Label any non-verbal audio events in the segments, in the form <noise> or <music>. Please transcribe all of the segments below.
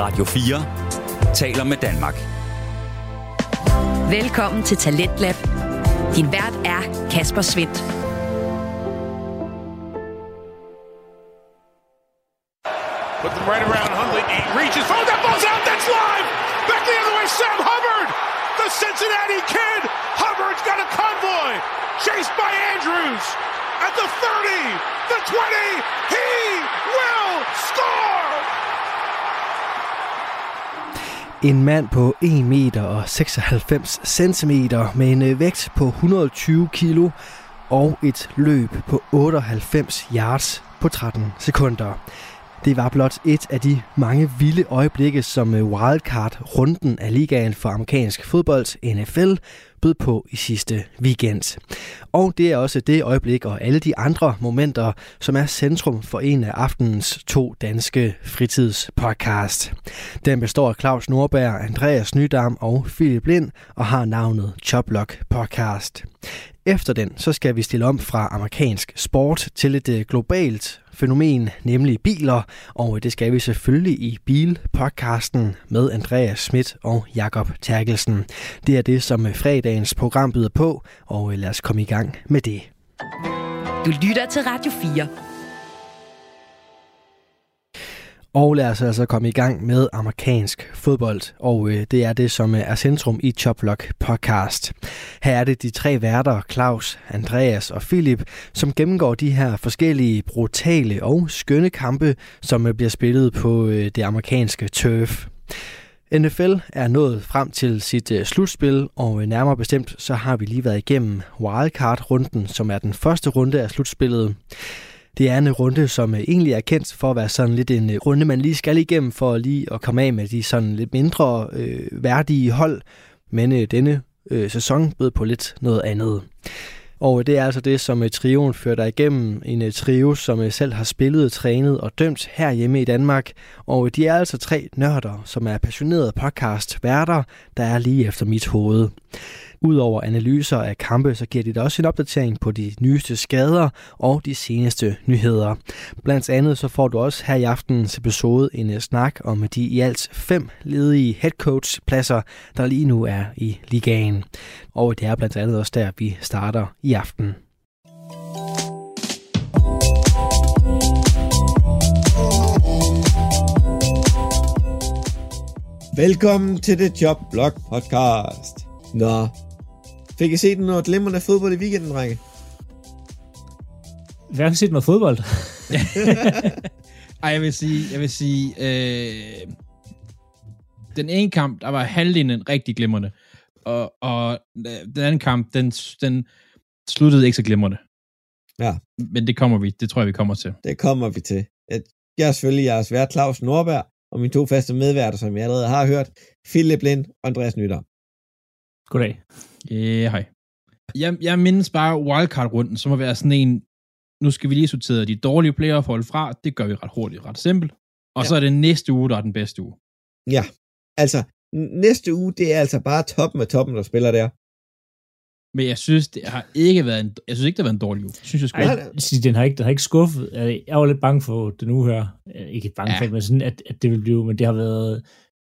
Radio 4 taler med Danmark. Velkommen til Talentlab. Din vært er Kasper Svendt. Put them right around Hundley. He reaches. Oh, that ball's out. That's live. Back the other way. Sam Hubbard, the Cincinnati kid. Hubbard's got a convoy. Chased by Andrews. At the 30, the 20. He will score. En mand på 1 meter og 96 centimeter med en øh, vægt på 120 kilo og et løb på 98 yards på 13 sekunder. Det var blot et af de mange vilde øjeblikke, som øh, wildcard-runden af ligaen for amerikansk fodbold, NFL, bød på i sidste weekend. Og det er også det øjeblik og alle de andre momenter, som er centrum for en af aftenens to danske fritidspodcast. Den består af Claus Nordberg, Andreas Nydam og Philip Lind og har navnet Choplock Podcast. Efter den, så skal vi stille om fra amerikansk sport til et øh, globalt fænomen, nemlig biler, og øh, det skal vi selvfølgelig i Bilpodcasten med Andreas Schmidt og Jakob Terkelsen. Det er det, som øh, fredagens program byder på, og lad os komme i gang med det. Du lytter til Radio 4. Og lad os altså komme i gang med amerikansk fodbold, og øh, det er det, som øh, er centrum i Choplock podcast. Her er det de tre værter, Claus, Andreas og Philip, som gennemgår de her forskellige brutale og skønne kampe, som øh, bliver spillet på øh, det amerikanske turf. NFL er nået frem til sit øh, slutspil, og øh, nærmere bestemt så har vi lige været igennem wildcard-runden, som er den første runde af slutspillet. Det er en runde, som øh, egentlig er kendt for at være sådan lidt en øh, runde, man lige skal igennem for lige at komme af med de sådan lidt mindre øh, værdige hold, men øh, denne øh, sæson bød på lidt noget andet. Og øh, det er altså det, som trioen fører dig igennem. En trio, som selv har spillet, trænet og dømt herhjemme i Danmark. Og de er altså tre nørder, som er passionerede podcast-værter, der er lige efter mit hoved. Udover analyser af kampe, så giver de dig også en opdatering på de nyeste skader og de seneste nyheder. Blandt andet så får du også her i aftenens episode en øh, snak om de i alt fem ledige headcoach-pladser, der lige nu er i ligaen. Og det er blandt andet også der, vi starter i aften. Velkommen til The Job Blog Podcast. Nå, fik I set noget glimrende fodbold i weekenden? Hvad har set noget fodbold? <laughs> Ej, jeg vil sige, jeg vil sige, øh, den ene kamp, der var halvdelen rigtig glimrende, og, og øh, den anden kamp, den, den sluttede ikke så glimrende. Ja. Men det kommer vi, det tror jeg, vi kommer til. Det kommer vi til. Jeg er selvfølgelig jeres vært, Claus Nordberg, og mine to faste medværter, som jeg allerede har hørt, Philip Lind og Andreas Nytter. Goddag. Ja, yeah, hej. Jeg, jeg mindes bare wildcard-runden, som må være sådan en, nu skal vi lige sortere de dårlige player holde fra, det gør vi ret hurtigt, ret simpelt. Og ja. så er det næste uge, der er den bedste uge. Ja, altså næste uge, det er altså bare toppen af toppen, der spiller der. Men jeg synes, det har ikke været en, jeg synes ikke, det har været en dårlig uge. Synes jeg, sgu. den har ikke, den har ikke skuffet. Jeg var lidt bange for den uge her. Ikke bange ja. for, men sådan, at, at det vil blive, men det har været,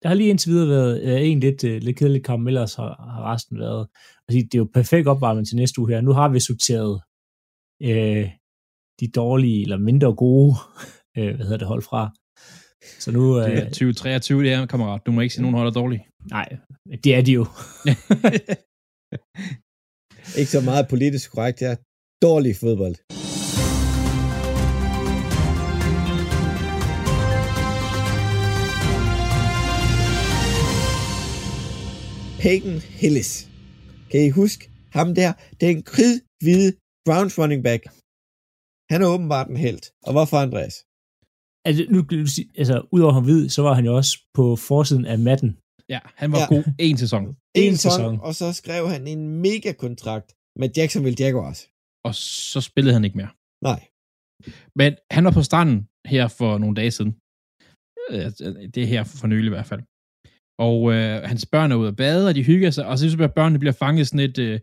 der har lige indtil videre været uh, en lidt, uh, lidt kedelig kamp, ellers har, har resten været. Altså, det er jo perfekt opvarmning til næste uge her. Nu har vi sorteret uh, de dårlige, eller mindre gode, uh, <laughs> hvad hedder det, hold fra. Så nu... Uh, 2023, det er, kammerat. Du må ikke sige, nogen hold er dårlige. Nej, det er de jo. <laughs> ikke så meget politisk korrekt, ja. Dårlig fodbold. Peyton Hillis. Kan I huske ham der? Det er en kridhvide Browns running back. Han er åbenbart en held. Og hvorfor, Andreas? Altså, nu, altså, udover ham hvid, så var han jo også på forsiden af matten. Ja, han var ja. god en sæson. En, en sæson, og så skrev han en mega kontrakt med Jacksonville Jaguars. Og så spillede han ikke mere. Nej. Men han var på stranden her for nogle dage siden. Det er her for nylig i hvert fald. Og øh, hans børn er ude at bade, og de hygger sig, og så synes ligesom, jeg, at børnene bliver fanget sådan et, øh,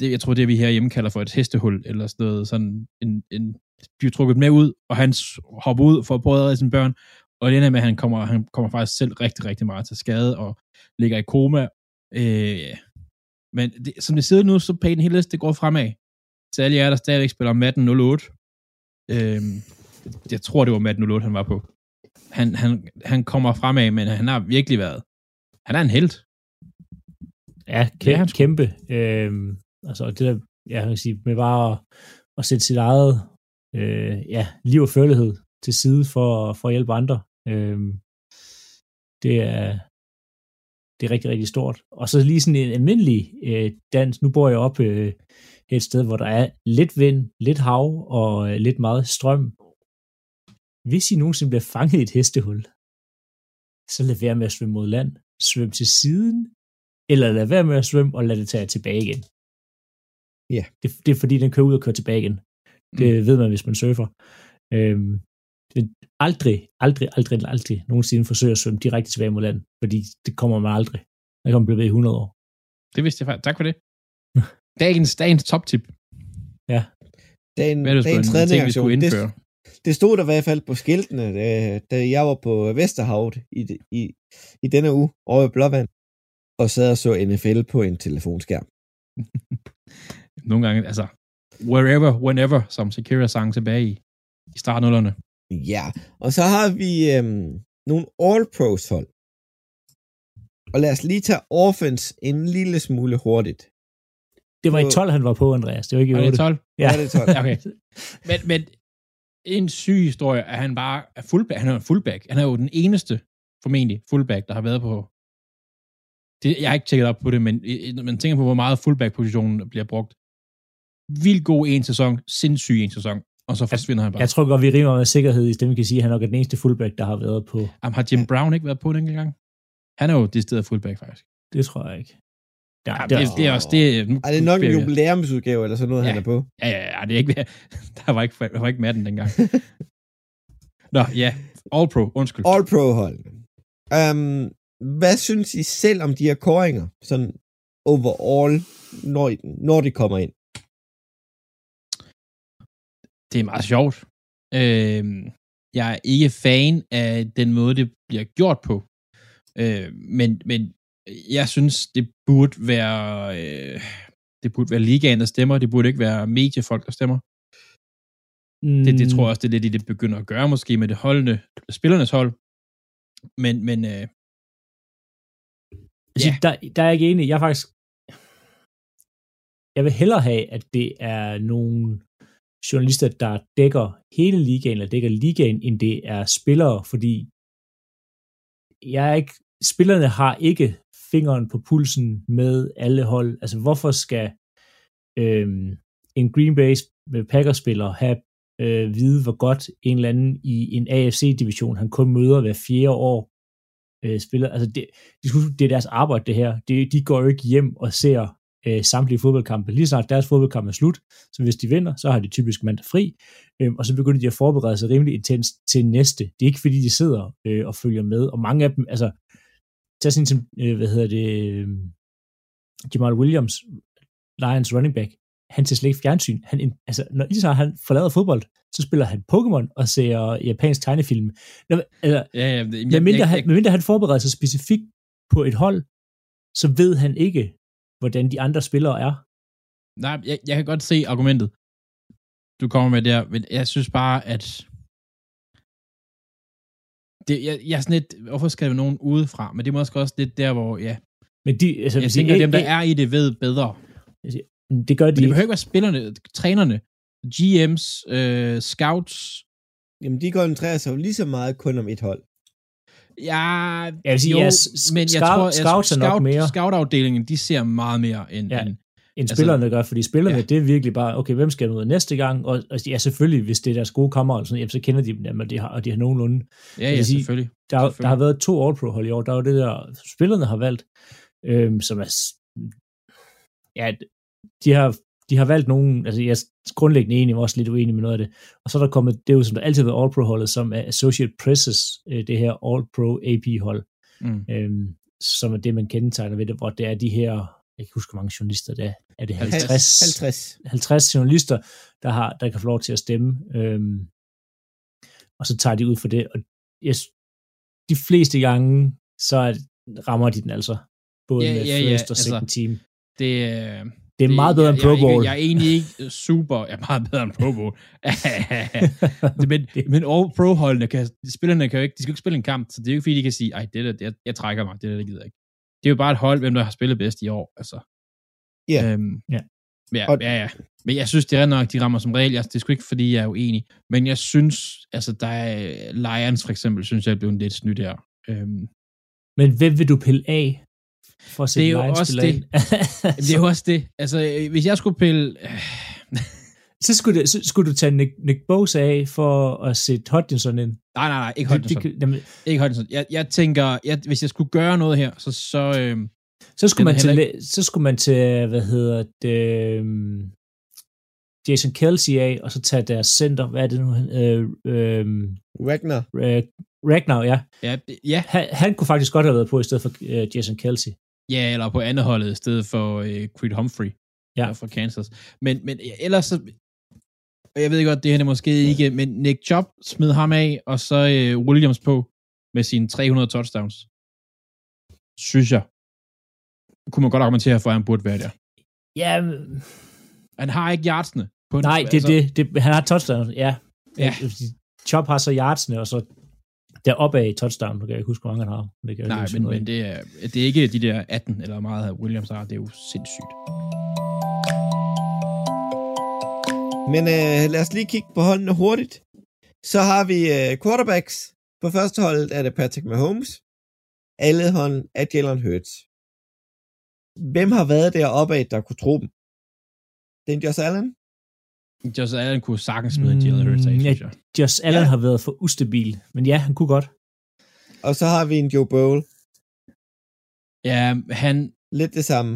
det, jeg tror, det vi herhjemme kalder for et hestehul, eller sådan noget, sådan en, en, bliver trukket med ud, og han hopper ud for at prøve at redde sine børn, Og det ender med, at han kommer, han kommer faktisk selv rigtig, rigtig meget til skade og ligger i koma. Øh, men det, som det sidder nu, så Peyton Hillis, det går fremad. Til alle jer, der stadigvæk spiller Madden 08. Øh, jeg tror, det var Madden 08, han var på. Han, han, han kommer fremad, men han har virkelig været... Han er en held. Ja, kæmpe. Ja, kæmpe. Øhm, altså, det der, ja, jeg kan sige, med bare at, at sætte sit eget øh, ja, liv og følelighed til side for, for at hjælpe andre. Øhm, det er, det er rigtig, rigtig stort. Og så lige sådan en almindelig øh, dans. Nu bor jeg op øh, et sted, hvor der er lidt vind, lidt hav og øh, lidt meget strøm. Hvis I nogensinde bliver fanget i et hestehul, så lad være med at svømme mod land. Svøm til siden, eller lad være med at svømme og lad det tage tilbage igen. Ja. Det, det er fordi, den kører ud og kører tilbage igen. Det mm. ved man, hvis man surfer. Øhm, aldrig, aldrig, aldrig, aldrig nogensinde forsøge at svømme direkte tilbage mod land, fordi det kommer man aldrig. Der kommer blive ved i 100 år. Det vidste jeg faktisk. Tak for det. <laughs> dagens, dagens top tip. Ja. Den, Hvad er det, dagens en ting, vi skulle det, indføre? Det stod der i hvert fald på skiltene, da, da jeg var på Vesterhavet i, i, i denne uge over i Blåvand, og sad og så NFL på en telefonskærm. <laughs> Nogle gange, altså, wherever, whenever, som Shakira sang tilbage i, i startnullerne. Ja, og så har vi øhm, nogle All-Pros hold. Og lad os lige tage offense en lille smule hurtigt. Det var i 12, han var på, Andreas. Det var ikke i Var 8. det 12? Ja. Ja, det er 12. <laughs> Okay. Men, men en syg historie, at han bare er fullback. Han er en fullback. Han er jo den eneste, formentlig, fullback, der har været på... Det, jeg har ikke tjekket op på det, men når man tænker på, hvor meget fullback-positionen bliver brugt. Vildt god en sæson, sindssyg en sæson, og så forsvinder han bare. Jeg tror godt, vi rimer med sikkerhed i stemmen kan sige, at han nok er den eneste fullback, der har været på. Jamen, har Jim Brown ikke været på en enkelt gang? Han er jo det sted fullback, faktisk. Det tror jeg ikke. Ja, Ja, det, er, det er også... Det, nu, Er det nok en jubilæumsudgave eller sådan noget, Ja. han er på? Ja, ja, ja, det er ikke... <laughs> Der var ikke, der var ikke Madden dengang. <laughs> Nå, ja. All Pro, undskyld. All-Pro hold. Um, hvad synes I selv om de her koringer? Sådan overall, når, når de kommer ind. Det er meget sjovt. Øh, jeg er ikke fan af den måde, det bliver gjort på. Øh, men, men jeg synes, det burde være... Øh, det burde være ligaen, der stemmer. Det burde ikke være mediefolk, der stemmer. Mm, Det, det tror jeg også, det er lidt, det det begynder at gøre, måske med det holdende, spillernes hold. Men, men øh, Altså, Ja. der, der er jeg ikke enig. Jeg er faktisk... Jeg vil hellere have, at det er nogle journalister, der dækker hele ligaen, eller dækker ligaen, end det er spillere, fordi jeg er ikke, spillerne har ikke fingeren på pulsen med alle hold. Altså, hvorfor skal øh, en Green Bay med øh, Packers-spiller have øh, vide, hvor godt en eller anden i en AFC-division, han kun møder hver fjerde år, øh, spiller. Altså det, det, skulle- det er deres arbejde, det her. Det, de går jo ikke hjem og ser øh, samtlige fodboldkampe. Lige snart deres fodboldkamp er slut, så hvis de vinder, så har de typisk mandag fri, øh, og så begynder de at forberede sig rimelig intens til næste. Det er ikke fordi, de sidder øh, og følger med, og mange af dem, altså, tag sådan som, øh, hvad hedder det, øh, Jamal Williams, Lions running back, han ser slet ikke fjernsyn. Han, altså, når lige så han forlader fodbold, så spiller han Pokémon og ser japansk tegnefilm. Nå, altså, ja, ja, men mindre, han, medmindre han forbereder sig specifikt på et hold, så ved han ikke, hvordan de andre spillere er. Nej, jeg, jeg kan godt se argumentet, du kommer med der, men jeg synes bare, at det, jeg, jeg er sådan lidt, hvorfor skal nogen udefra? Men det er måske også lidt der, hvor, ja, Men de, altså, jeg tænker, de, at dem, der er i det, ved bedre. det gør Men de det behøver ikke være spillerne, trænerne, GM's, øh, scouts. Jamen, de koncentrerer sig jo lige så meget kun om et hold. Ja, Jeg vil sige, jo, ja, s- men jeg scout- tror, er nok scout, mere. Scout-afdelingen, de ser meget mere end, Ja. end end altså- spillerne gør, fordi spillerne, Ja. det er virkelig bare, okay, hvem skal møde næste gang? Og, og ja, selvfølgelig, hvis det er deres gode kammerater, sådan, jamen, så kender de dem, jamen, de har, og de har nogenlunde. ja, ja, sige, selvfølgelig. Der, der har Selvfølgelig. været to All-Pro-hold i år. Der er jo det der, spillerne har valgt, øhm, som er, ja, de har, de har valgt nogen, altså jeg er grundlæggende enig, men også lidt uenig med noget af det. Og så er der kommet, det er jo som der altid har været All-Pro-holdet, som er Associate Presses, øh, det her All-Pro AP-hold, Mm. øhm, som er det, man kendetegner ved det, hvor det er de her, jeg kan ikke huske, hvor mange journalister det er. Er det 50? 50. 50 journalister, der, har, der kan få lov til at stemme. Øhm, og så tager de ud for det. Og jeg, de fleste gange, så rammer de den altså. Både Ja, med ja, ja, first og altså, second team. Det, øh, Det er meget bedre end Pro jeg, Bowl. Jeg, jeg er egentlig ikke super, jeg er meget bedre end Pro Bowl. <laughs> men, men all pro-holdene, kan, spillerne kan jo ikke, de skal jo ikke spille en kamp, så det er jo ikke fordi, de kan sige, ej, det der, jeg, jeg trækker mig, det der, det gider jeg ikke. Det er jo bare et hold, hvem der har spillet bedst i år, altså. Ja. Øhm, Ja. Ja, Og- ja, ja. Men jeg synes, det er nok, de rammer som regel. Jeg, det er sgu ikke, fordi jeg er uenig. Men jeg synes, altså, der er Lions for eksempel, synes jeg er blevet lidt snydt her. Øhm, Men hvem vil du pille af for at se Det er jo Lions også det. <laughs> det er jo også det. Altså, øh, hvis jeg skulle pille... <sighs> <laughs> så, skulle det, så skulle du tage Nick, Nick Bosa af for at sætte Hodgson ind. nej, nej, nej, ikke Hodgson. det, jamen, Ikke Hodgson. Jeg, jeg tænker, jeg, hvis jeg skulle gøre noget her, så... så øhm, så, skulle man til, heller så skulle man til, hvad hedder det, øhm, Jason Kelsey af, og så tage deres center, hvad er det nu? han- Øh, øh, Ragnar. øh, Ragnar, ja. ja, ja, Han, han kunne faktisk godt have været på i stedet for øh, Jason Kelsey. ja, eller på andet holdet i stedet for øh, Creed Humphrey ja. fra Kansas. Men, men ellers så... og Jeg ved godt, det her er måske ikke, men Nick Chubb smed ham af, og så øh, Williams på med sine 300 touchdowns. Synes jeg. Kunne man godt argumentere for, at han burde være der. Ja, Han har ikke yardsene. På nej, det er det, det. Han har touchdown, ja. Ja. Chop har så yardsene, og så deroppe af i touchdown. Nu kan jeg ikke huske, hvor mange han har. Det kan jeg Nej, ikke men, men det, er, det er ikke de der 18 eller meget, Williams har. Det er jo sindssygt. Men øh, lad os lige kigge på holdene hurtigt. Så har vi øh, quarterbacks. På første hold er det Patrick Mahomes. Alle hånd er Jalen Hurts. Hvem har været deroppe af, der kunne tro dem? Det er Josh Allen. Josh Allen kunne sagtens smide mm, Jalen Hurts af, Mm, synes jeg. Josh Allen Ja. har været for ustabil, men ja, han kunne godt. Og så har vi en Joe Bowl. Ja, han, Lidt det samme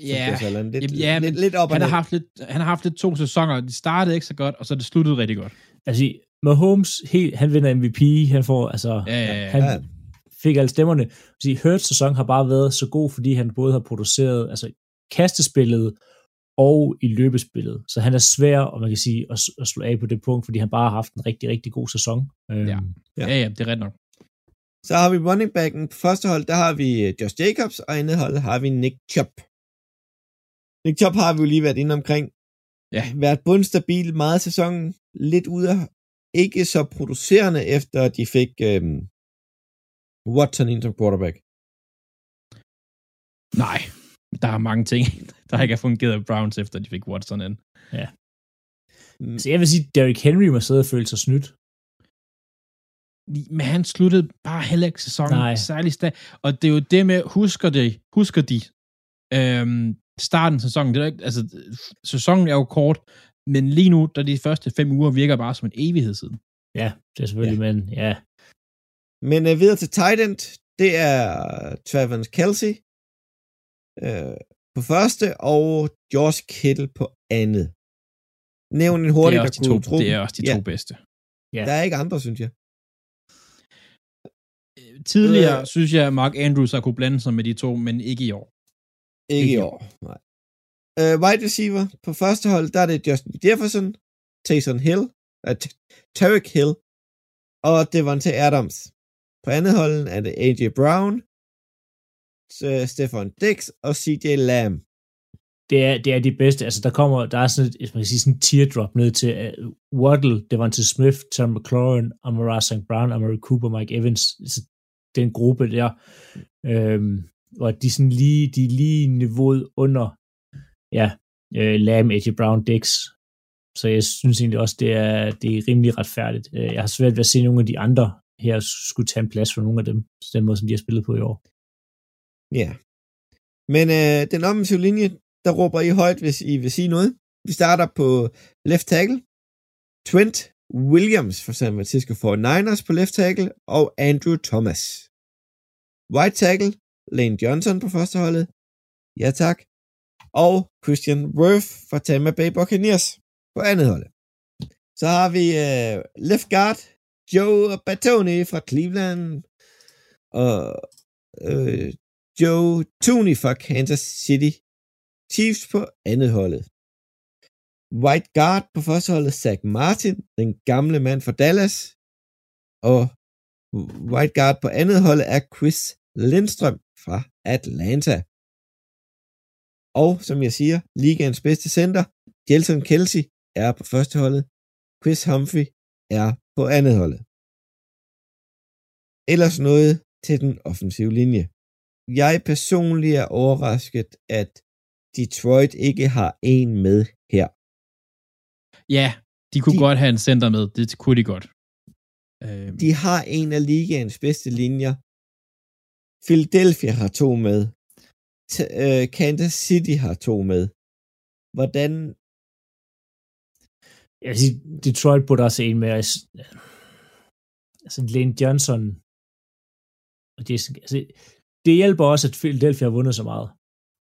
ja. Lidt, Jamen, ja, lidt, men lidt op og han, har haft lidt, han har haft lidt to sæsoner. De startede ikke så godt, og så det sluttede rigtig godt. Altså, Mahomes, helt, han vinder MVP, han får, altså, Ja, ja, ja. han Ja. fik alle stemmerne. Så Hurts sæson har bare været så god, fordi han både har produceret, altså, kastespillet og i løbespillet. Så han er svær, og man kan sige, at, at slå af på det punkt, fordi han bare har haft en rigtig, rigtig god sæson. Øhm, Ja. Ja. Ja, ja, det er ret nok. Så har vi running backen. På første hold, der har vi øh, Josh Jacobs, og andet hold har vi Nick Chubb. Nick Chubb har vi jo lige været inde omkring. Ja. Været bundstabil meget af sæsonen. Lidt ude af, ikke så producerende, efter de fik øhm, Watson ind som quarterback. Nej, der er mange ting, <laughs> der ikke har fungeret af Browns, efter de fik Watson ind. Mm, Så jeg vil sige, Derrick Henry må sidde og føle sig snydt. Men han sluttede bare heller ikke sæsonen Nej. særlig stærkt. Og det er jo det med, husker de, husker de øhm, starten af sæsonen, det er ikke, altså, sæsonen er jo kort, men lige nu, der de første fem uger virker bare som en evighed siden. Ja, det er selvfølgelig, ja. men ja. Men øh, videre til tight end, det er Travis Kelsey øh, på første, og Josh Kittle på andet. Nævn en er der også de to, kunne tro. det er også de Ja. to bedste. Ja. Der er ikke andre, synes jeg. Tidligere Øh. synes jeg, at Mark Andrews har kunne blande sig med de to, men ikke i år. Ikke Ikke i år. Nej. Uh, wide receiver på første hold, der er det Justin Jefferson, Taysom Hill, uh, Tarek Hill og Devontae Adams. På andet hold er det AJ Brown, uh, Stefan Dix og CJ Lamb. Det er, det er de bedste. Altså, der kommer, der er sådan et, man kan sige, sådan en teardrop ned til uh, Waddle, Devontae Smith, Tom McLaurin, Amara St. Brown, Amari Cooper, Mike Evans. Altså, den gruppe der. Øhm, og de sådan lige, de er lige niveauet under, ja, øh, Lamb, AJ Brown, Dix. Så jeg synes egentlig også, det er, det er rimelig retfærdigt. Øh, jeg har svært ved at se nogle af de andre her skulle tage en plads for nogle af dem, på den måde, som de har spillet på i år. Ja. Men øh, den offensive linje, der råber I højt, hvis I vil sige noget. Vi starter på left tackle. Trent Williams for San Francisco 49ers på left tackle, og Andrew Thomas. Right tackle, Lane Johnson på første holdet. Ja tak. Og Christian Worth fra Tampa Bay Buccaneers på andet hold. Så har vi uh, left guard, Joe Batoni fra Cleveland. Og uh, Joe Tooney fra Kansas City Chiefs på andet holdet. White Guard på første holdet, Zach Martin, den gamle mand fra Dallas, og White guard på andet hold er Chris Lindstrøm fra Atlanta. Og som jeg siger, ligaens bedste center, Jelson Kelsey, er på første holdet. Chris Humphrey er på andet holdet. Ellers noget til den offensive linje. Jeg personligt er overrasket, at Detroit ikke har en med her. Ja, de kunne De- godt have en center med. Det kunne de godt. Øh, De har en af ligaens bedste linjer. Philadelphia har to med. T- øh, Kansas City har to med. Hvordan... Jeg sige, Detroit burde også en med. altså- Altså, Lane Johnson og Jason, altså, det hjælper også, at Philadelphia har vundet så meget.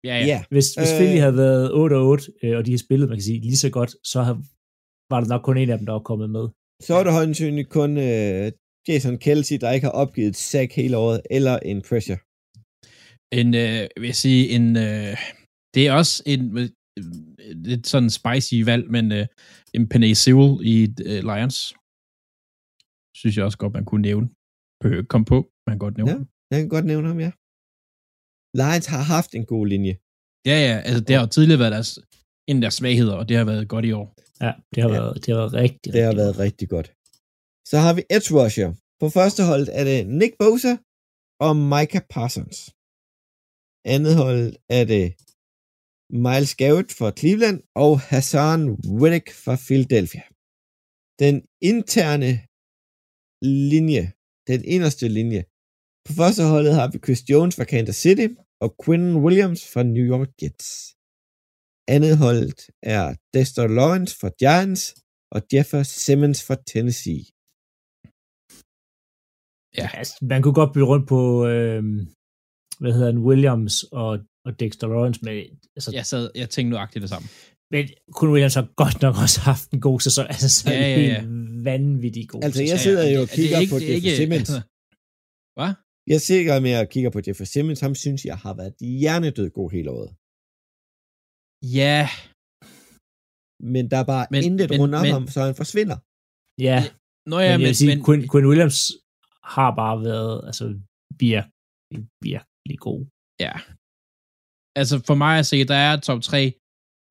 ja, Ja. Hvis, hvis Øh. Philly havde været 8 og 8, øh, og de har spillet, man kan sige, lige så godt, så har, var der nok kun en af dem, der var kommet med. så er det højensynligt kun øh, Jason Kelsey, der ikke har opgivet et sack hele året, eller en pressure. En, øh, vil jeg sige, en, øh, det er også en øh, lidt sådan spicy valg, men øh, en Penny Sewell i øh, Lions, synes jeg også godt, man kunne nævne. Behøver ikke komme på, man kan godt nævne. Ja. Jeg kan godt nævne ham, ja. Lions har haft en god linje. Ja, ja, altså det har jo tidligere været deres, en af deres svagheder, og det har været godt i år. Ja, det har, Ja. Været, det har været rigtig, Det har rigtig været rigtig godt. Så har vi edge rusher. På første hold er det Nick Bosa og Micah Parsons. Andet hold er det Miles Garrett fra Cleveland og Hassan Reddick fra Philadelphia. Den interne linje, den inderste linje. På første holdet har vi Chris Jones fra Kansas City og Quinn Williams fra New York Jets. Andet hold er Dexter Lawrence fra Giants og Jeffer Simmons fra Tennessee. Ja. Altså, man kunne godt bytte rundt på, øh, hvad hedder han, Williams og, og Dexter Lawrence med, altså, Jeg sad, jeg tænkte nuagtigt det samme. men kun Williams har godt nok også haft en god sæson, altså så Ja, ja, ja, ja, ja. helt vanvittig god Altså, jeg sidder jo og det- det er kigger ikke- på Jeffer ikke- Simmons. altså- Hvad? Jeg sidder med og kigger på Jeffer Simmons. Ham synes jeg har været hjernedød god hele året. Ja, Men der er bare Men- intet men- rundt om men- ham, så han forsvinder. Ja, Nå ja ja, men, men, jeg vil sige, men, Quinn, Quinn Williams har bare været, altså, virkelig, virkelig god. ja. Altså for mig at se, der er top 3,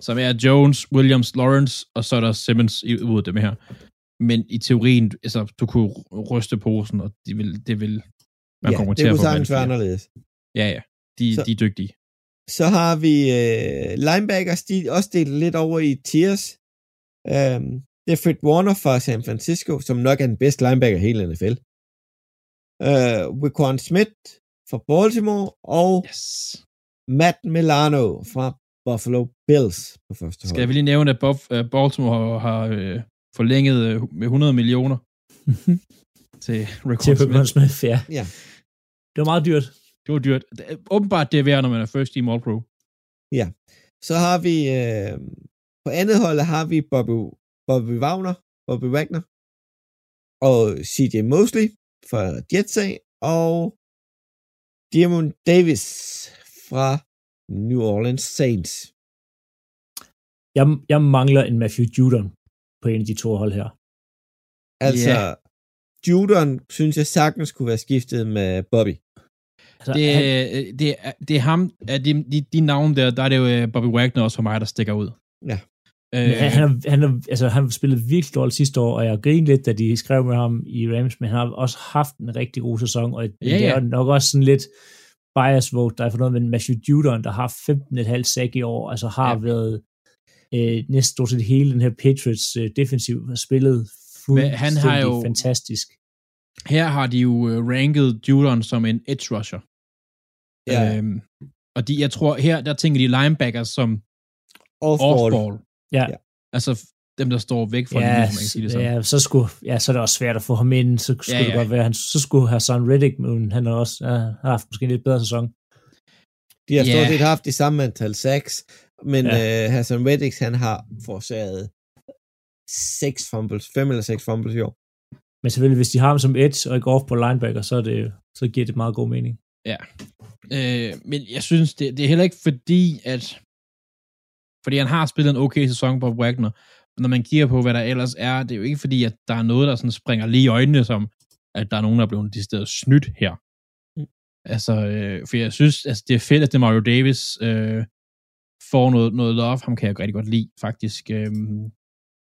som er Jones, Williams, Lawrence, og så er der Simmons i ud af dem her. Men i teorien, altså, du kunne ryste posen, og det vil, det vil man ja, kommer det til at kunne få sagtens være anderledes. Ja, ja. De, Så- de er dygtige. Så har vi øh, linebackers, de er også delt lidt over i tiers. Øhm, det er Fred Warner fra San Francisco, som nok er den bedste linebacker i hele NFL. Øh, Wiquan Smith fra Baltimore, og Yes. Matt Milano fra Buffalo Bills på første hold. Skal vi lige nævne, at Buff- øh, Baltimore har, har øh, forlænget øh, med 100 millioner <laughs> til Raquan Smith. Smith, ja. Ja. Det var meget dyrt. Det var dyrt. Det er- Åbenbart det er værd, når man er first team all pro. Så har vi øh, på andet hold har vi Bobby, Bobby Wagner, Bobby Wagner og CJ Mosley fra Jets af, og Diamond Davis fra New Orleans Saints. Jeg, jeg mangler en Matthew Judon på en af de to hold her. Altså, yeah. Judon synes jeg sagtens kunne være skiftet med Bobby. Altså, Det, han, øh, det, er, det er ham, af de, de, de navne der, der er det jo øh, Bobby Wagner også for mig, der stikker ud. Ja. Øh, Men han, han, har- han, har- altså, han spillede virkelig dårligt sidste år, og jeg grinede lidt, da de skrev med ham i Rams, men han har også haft en rigtig god sæson, og ja, det ja. er nok også sådan lidt bias vote, der er for noget, men Matthew Judon, der har 15,5 sack i år, altså har Ja. været øh, næsten stort set hele den her Patriots øh, defensiv har spillet fuldstændig han har jo- fantastisk. her har de jo øh, ranket Judon som en edge rusher. Ja. Øhm, og de, jeg tror, her der tænker de linebackers som Off-ball. off-ball. Ja. Ja. Altså dem, der står væk fra Ja, linjen, hvis man kan sige det sådan. ja, så skulle, ja, så er det også svært at få ham ind, så skulle Ja, ja, ja. ja. det godt være, han, så skulle have Son Riddick, men han har også ja, har haft måske en lidt bedre sæson. De har Ja. stort set haft de samme antal sacks, men Ja. ja. uh, Hassan Reddick, han har forårsaget seks fumbles, fem eller seks fumbles i år. Men selvfølgelig, hvis de har ham som edge og ikke off på linebacker, så, er det, så giver det meget god mening. Øh, men jeg synes, det, det er heller ikke fordi, at... Fordi han har spillet en okay sæson på Wagner. Når man kigger på, hvad der ellers er, det er jo ikke fordi, at der er noget, der sådan springer lige i øjnene, som... at der er nogen, der er blevet decideret snydt her. Mm. Altså, øh, for jeg synes, altså, det er fedt, at det Mario Davis øh, får noget, noget love. Ham kan jeg rigtig godt lide, faktisk. Øh,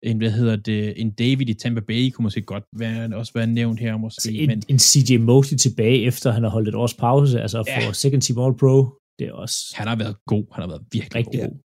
en, hvad hedder det, en David i Tampa Bay kunne måske godt være, også være nævnt her, måske. Altså en, men... en CJ Mosley tilbage, efter han har holdt et års pause, altså ja. for second team All Pro, det er også... Han har været god, han har været virkelig rigtig god. god.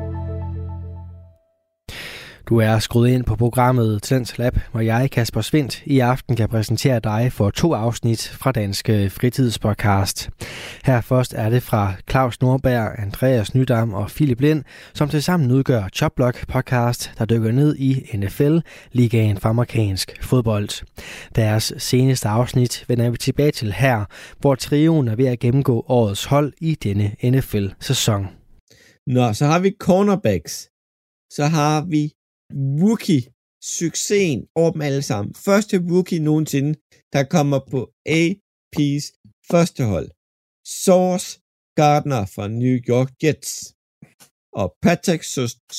Du er skruet ind på programmet Tens Lab, hvor jeg, Kasper Svindt, i aften kan præsentere dig for to afsnit fra Danske øh, Fritidspodcast. Her først er det fra Claus Nordberg, Andreas Nydam og Philip Lind, som tilsammen udgør Chopblock podcast, der dykker ned i NFL, ligaen for amerikansk fodbold. Deres seneste afsnit vender vi tilbage til her, hvor trioen er ved at gennemgå årets hold i denne NFL-sæson. Nå, så har vi cornerbacks. Så har vi rookie-succesen over dem alle sammen. Første rookie nogensinde, der kommer på AP's første hold. Source Gardner fra New York Jets. Og Patrick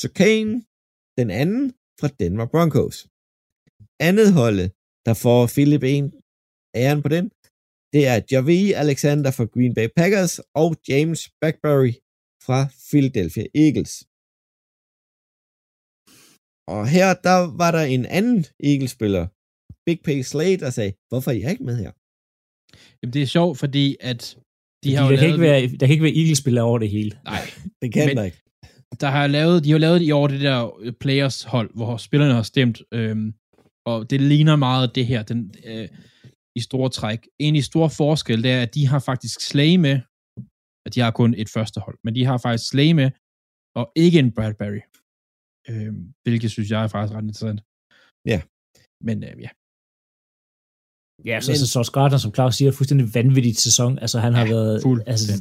Sokane, den anden fra Denver Broncos. Andet holdet, der får Philip en æren på den, det er Javi Alexander fra Green Bay Packers og James Backberry fra Philadelphia Eagles. Og her, der var der en anden Eagles-spiller, Big Pay Slade, der sagde, hvorfor er jeg ikke med her? Jamen, det er sjovt, fordi at de Fordi har der, kan lavet... ikke være, der kan ikke være Eagles-spillere over det hele. Nej, <laughs> Det kan Men- der ikke. der har lavet, de har lavet i år det der øh, players hold, hvor spillerne har stemt, øhm, og det ligner meget det her, den, øh, i store træk. En i stor forskel, det er, at de har faktisk Slay med, at de har kun et første hold, men de har faktisk Slay med, og ikke en Bradbury. Øhm, hvilket synes jeg er faktisk ret interessant. Ja. Men øh, ja. Ja, så, Men- så Sauce Gardner, som Claus siger, fuldstændig vanvittigt sæson. Altså, han har været... Altså,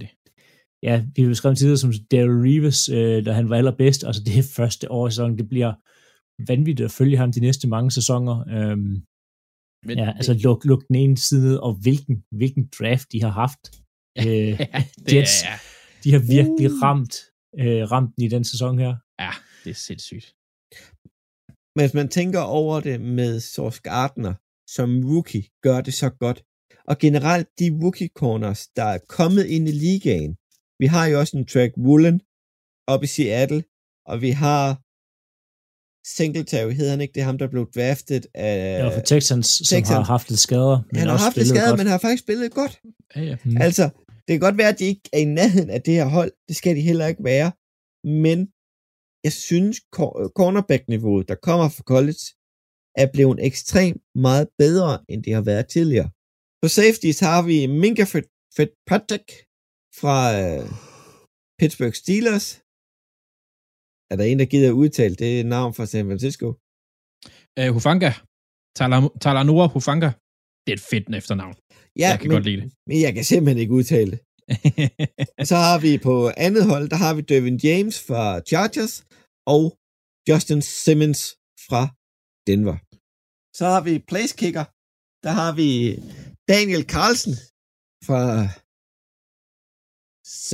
ja, vi har beskrevet tidligere som Daryl Reeves, øh, da han var allerbedst. Altså, det første år i sæsonen. Det bliver vanvittigt at følge ham de næste mange sæsoner. Øhm, Men, ja, altså, luk, luk den ene side, og hvilken, hvilken draft de har haft. <laughs> Øh, ja, det Jets. er, de har virkelig Uh. ramt, øh, ramt den i den sæson her. ja, det er sindssygt. Men hvis man tænker over det med Source Gardner som rookie, gør det så godt. Og generelt de rookie corners, der er kommet ind i ligaen. Vi har jo også en track Woolen op i Seattle, og vi har Singletary, hedder han ikke, det er ham, der blev draftet af... Var for Texans, som Texans. har haft lidt skader. Men han har haft lidt spillet skade, godt. men har faktisk spillet godt. Ja, ja. Mm. Altså, det kan godt være, at de ikke er i nærheden af det her hold. Det skal de heller ikke være. Men jeg synes, cor- cornerback-niveauet, der kommer fra college, er blevet ekstremt meget bedre, end det har været tidligere. På safeties har vi Minka Fitzpatrick fra øh, Pittsburgh Steelers. Er der en, der gider udtale det navn fra San Francisco? Øh, Hufanga. Tala- Talanora Hufanga. Det er et fedt efternavn. Ja, jeg kan men, godt lide det. men jeg kan simpelthen ikke udtale det. <laughs> Så har vi på andet hold, der har vi Devin James fra Chargers og Justin Simmons fra Denver. Så har vi place kicker. Der har vi Daniel Carlsen fra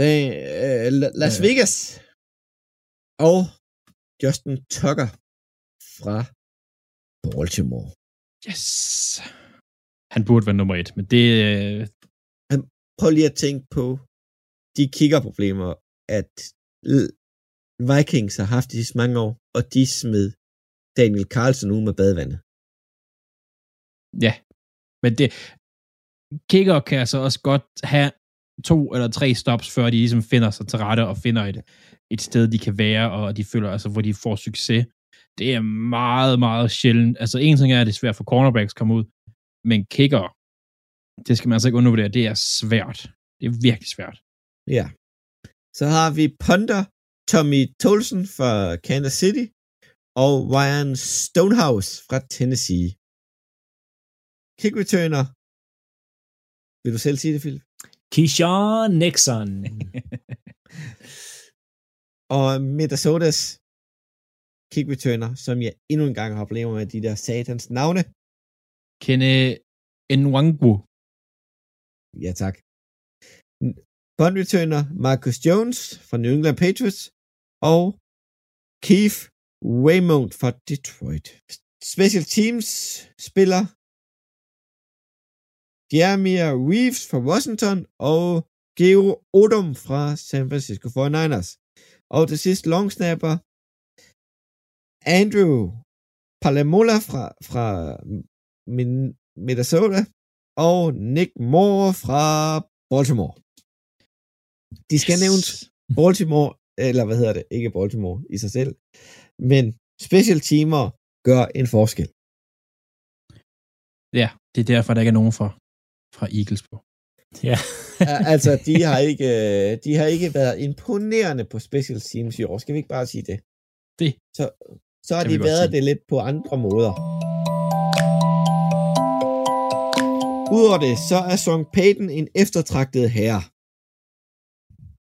øh, La- Las. Vegas og Justin Tucker fra Baltimore. yes. Han burde være nummer et, men det... Prøv lige at tænke på de kiggerproblemer, at Vikings har haft de sidste mange år, og de smed Daniel Carlsen ud med badevandet. ja, men det... Kicker kan altså også godt have to eller tre stops, før de ligesom finder sig til rette og finder et, et sted, de kan være, og de føler, altså, hvor de får succes. Det er meget, meget sjældent. Altså, en ting er, at det er svært for cornerbacks at komme ud, men kicker, det skal man altså ikke undervurdere, det er svært. Det er virkelig svært. Ja. Så har vi punter Tommy Tolson fra Kansas City og Ryan Stonehouse fra Tennessee. Kick returner. Vil du selv sige det, Philip? Keyshawn Nixon. <laughs> Og Minnesotas kick returner, som jeg endnu en gang har problemer med de der satans navne. Kenne Nwangu. Ja, tak. Bond returner Marcus Jones fra New England Patriots og Keith Waymount fra Detroit special teams spiller Jeremiah Reeves fra Washington og Geo Odom fra San Francisco 49ers. Og til sidst long snapper Andrew Palamola fra, fra Minnesota og Nick Moore fra Baltimore. De skal yes. nævnes Baltimore, eller hvad hedder det, ikke Baltimore i sig selv, men special teamer gør en forskel. Ja, det er derfor, der ikke er nogen fra, fra Eagles på. Ja. altså, de <laughs> har, ikke, øh, de har ikke været imponerende på special teams i år. Skal vi ikke bare sige det? Det. Så, så har de været det lidt på andre måder. Udover det, så er Song Payton en eftertragtet herre.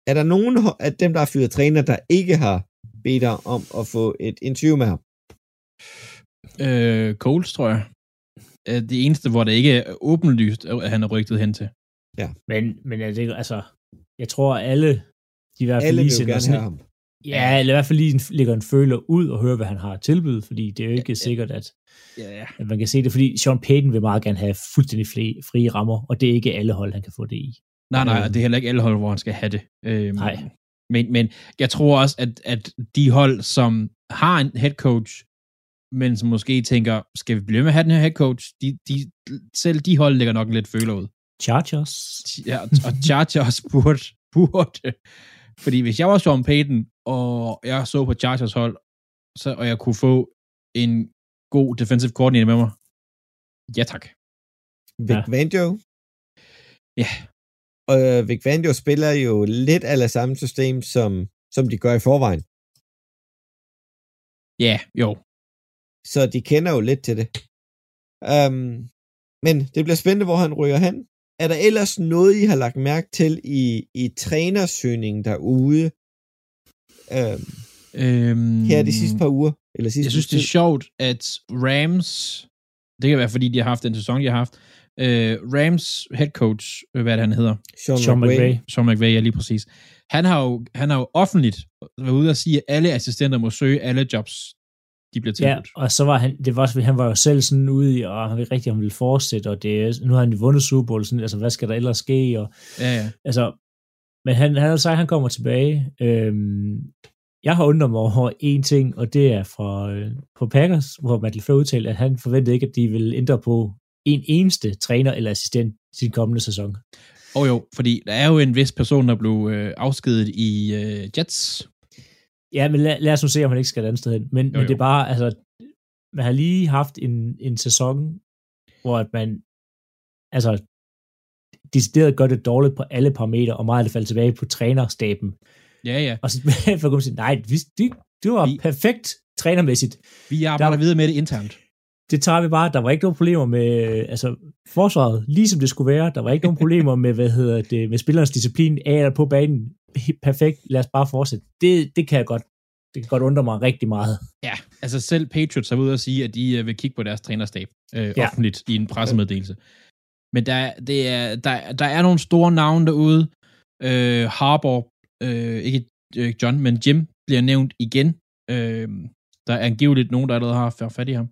Er der nogen af dem, der har fyret træner, der ikke har bedt dig om at få et interview med ham? Øh, Coles, tror jeg. Det eneste, hvor det ikke er åbenlyst, at han er rygtet hen til. Ja. Men, men er det, altså, jeg tror, alle, de i hvert fald Alle lige sender gerne sådan, have ham. Ja, eller i hvert fald lige lægger en føler ud og hører, hvad han har at tilbyde, fordi det er jo ikke Ja, sikkert, at, Ja, ja. at man kan se det, fordi Sean Payton vil meget gerne have fuldstændig frie, frie rammer, og det er ikke alle hold, han kan få det i. Nej, nej, Øhm. og det er heller ikke alle hold, hvor han skal have det. Øhm, Nej. Men, men jeg tror også, at, at de hold, som har en head coach, men som måske tænker, skal vi blive med at have den her head coach, de, de, selv de hold lægger nok lidt føler ud. Chargers. Ja, og Chargers burde, burde. Fordi hvis jeg var Sean Payton, og jeg så på Chargers hold, så, og jeg kunne få en god defensive coordinator med mig, ja tak. Vic Ja. Vanjo. Ja. Og øh, Vic Vanjo spiller jo lidt af det samme system, som, som de gør i forvejen. Ja, jo. Så de kender jo lidt til det. Um, men det bliver spændende, hvor han ryger hen. Er der ellers noget, I har lagt mærke til i, i trænersøgningen derude um, Øhm, her de sidste par uger? Eller sidste Jeg synes, det er sjovt, at Rams, det kan være, fordi de har haft den sæson, de har haft, øh, Rams head coach, øh, hvad er det, han hedder? Sean, Sean McVay. McVay. Sean McVay, ja, lige præcis. Han har jo, han har jo offentligt været ude og sige, at alle assistenter må søge alle jobs, de bliver Ja, tilbudt. og så var han, det var, også- han var jo selv sådan ude i, og han ville rigtig, han ville fortsætte, og det, nu har han jo vundet Super Bowl, sådan, altså hvad skal der ellers ske, og Ja, ja. altså, men han, han har sagt, at han kommer tilbage. Øhm, jeg har undret mig over en ting, og det er fra øh, på Packers, hvor Matt LeFleur udtalte, at han forventede ikke, at de ville ændre på en eneste træner eller assistent den kommende sæson. Og jo, fordi der er jo en vis person, der blev øh, afskedet i øh, Jets. Ja, men lad, lad os nu se, om han ikke skal et andet sted hen. Men, Jo, men jo. det er bare, altså, man har lige haft en, en sæson, hvor at man, altså, decideret gør det dårligt på alle parametre, og meget af det falder tilbage på trænerstaben. Ja, ja. Og så <laughs> for at sige, nej, vi, det, det var Vi- perfekt trænermæssigt. Vi arbejder Der- videre med det internt. Det tager vi bare. Der var ikke nogen problemer med altså, forsvaret, lige som det skulle være. Der var ikke nogen problemer med, hvad hedder det, med spillernes disciplin af eller på banen. Perfekt. Lad os bare fortsætte. Det, det kan jeg godt. Det kan godt undre mig rigtig meget. Ja, altså selv Patriots har været ude at sige, at de øh, vil kigge på deres trænerstab øh, Ja. ja. offentligt i en pressemeddelelse. Men der, er- det er, der, der er nogle store navne derude. Øh, Harbour, øh, ikke øh, John, men Jim bliver nævnt igen. Øh, der er angiveligt nogen, der allerede har fået fat i ham.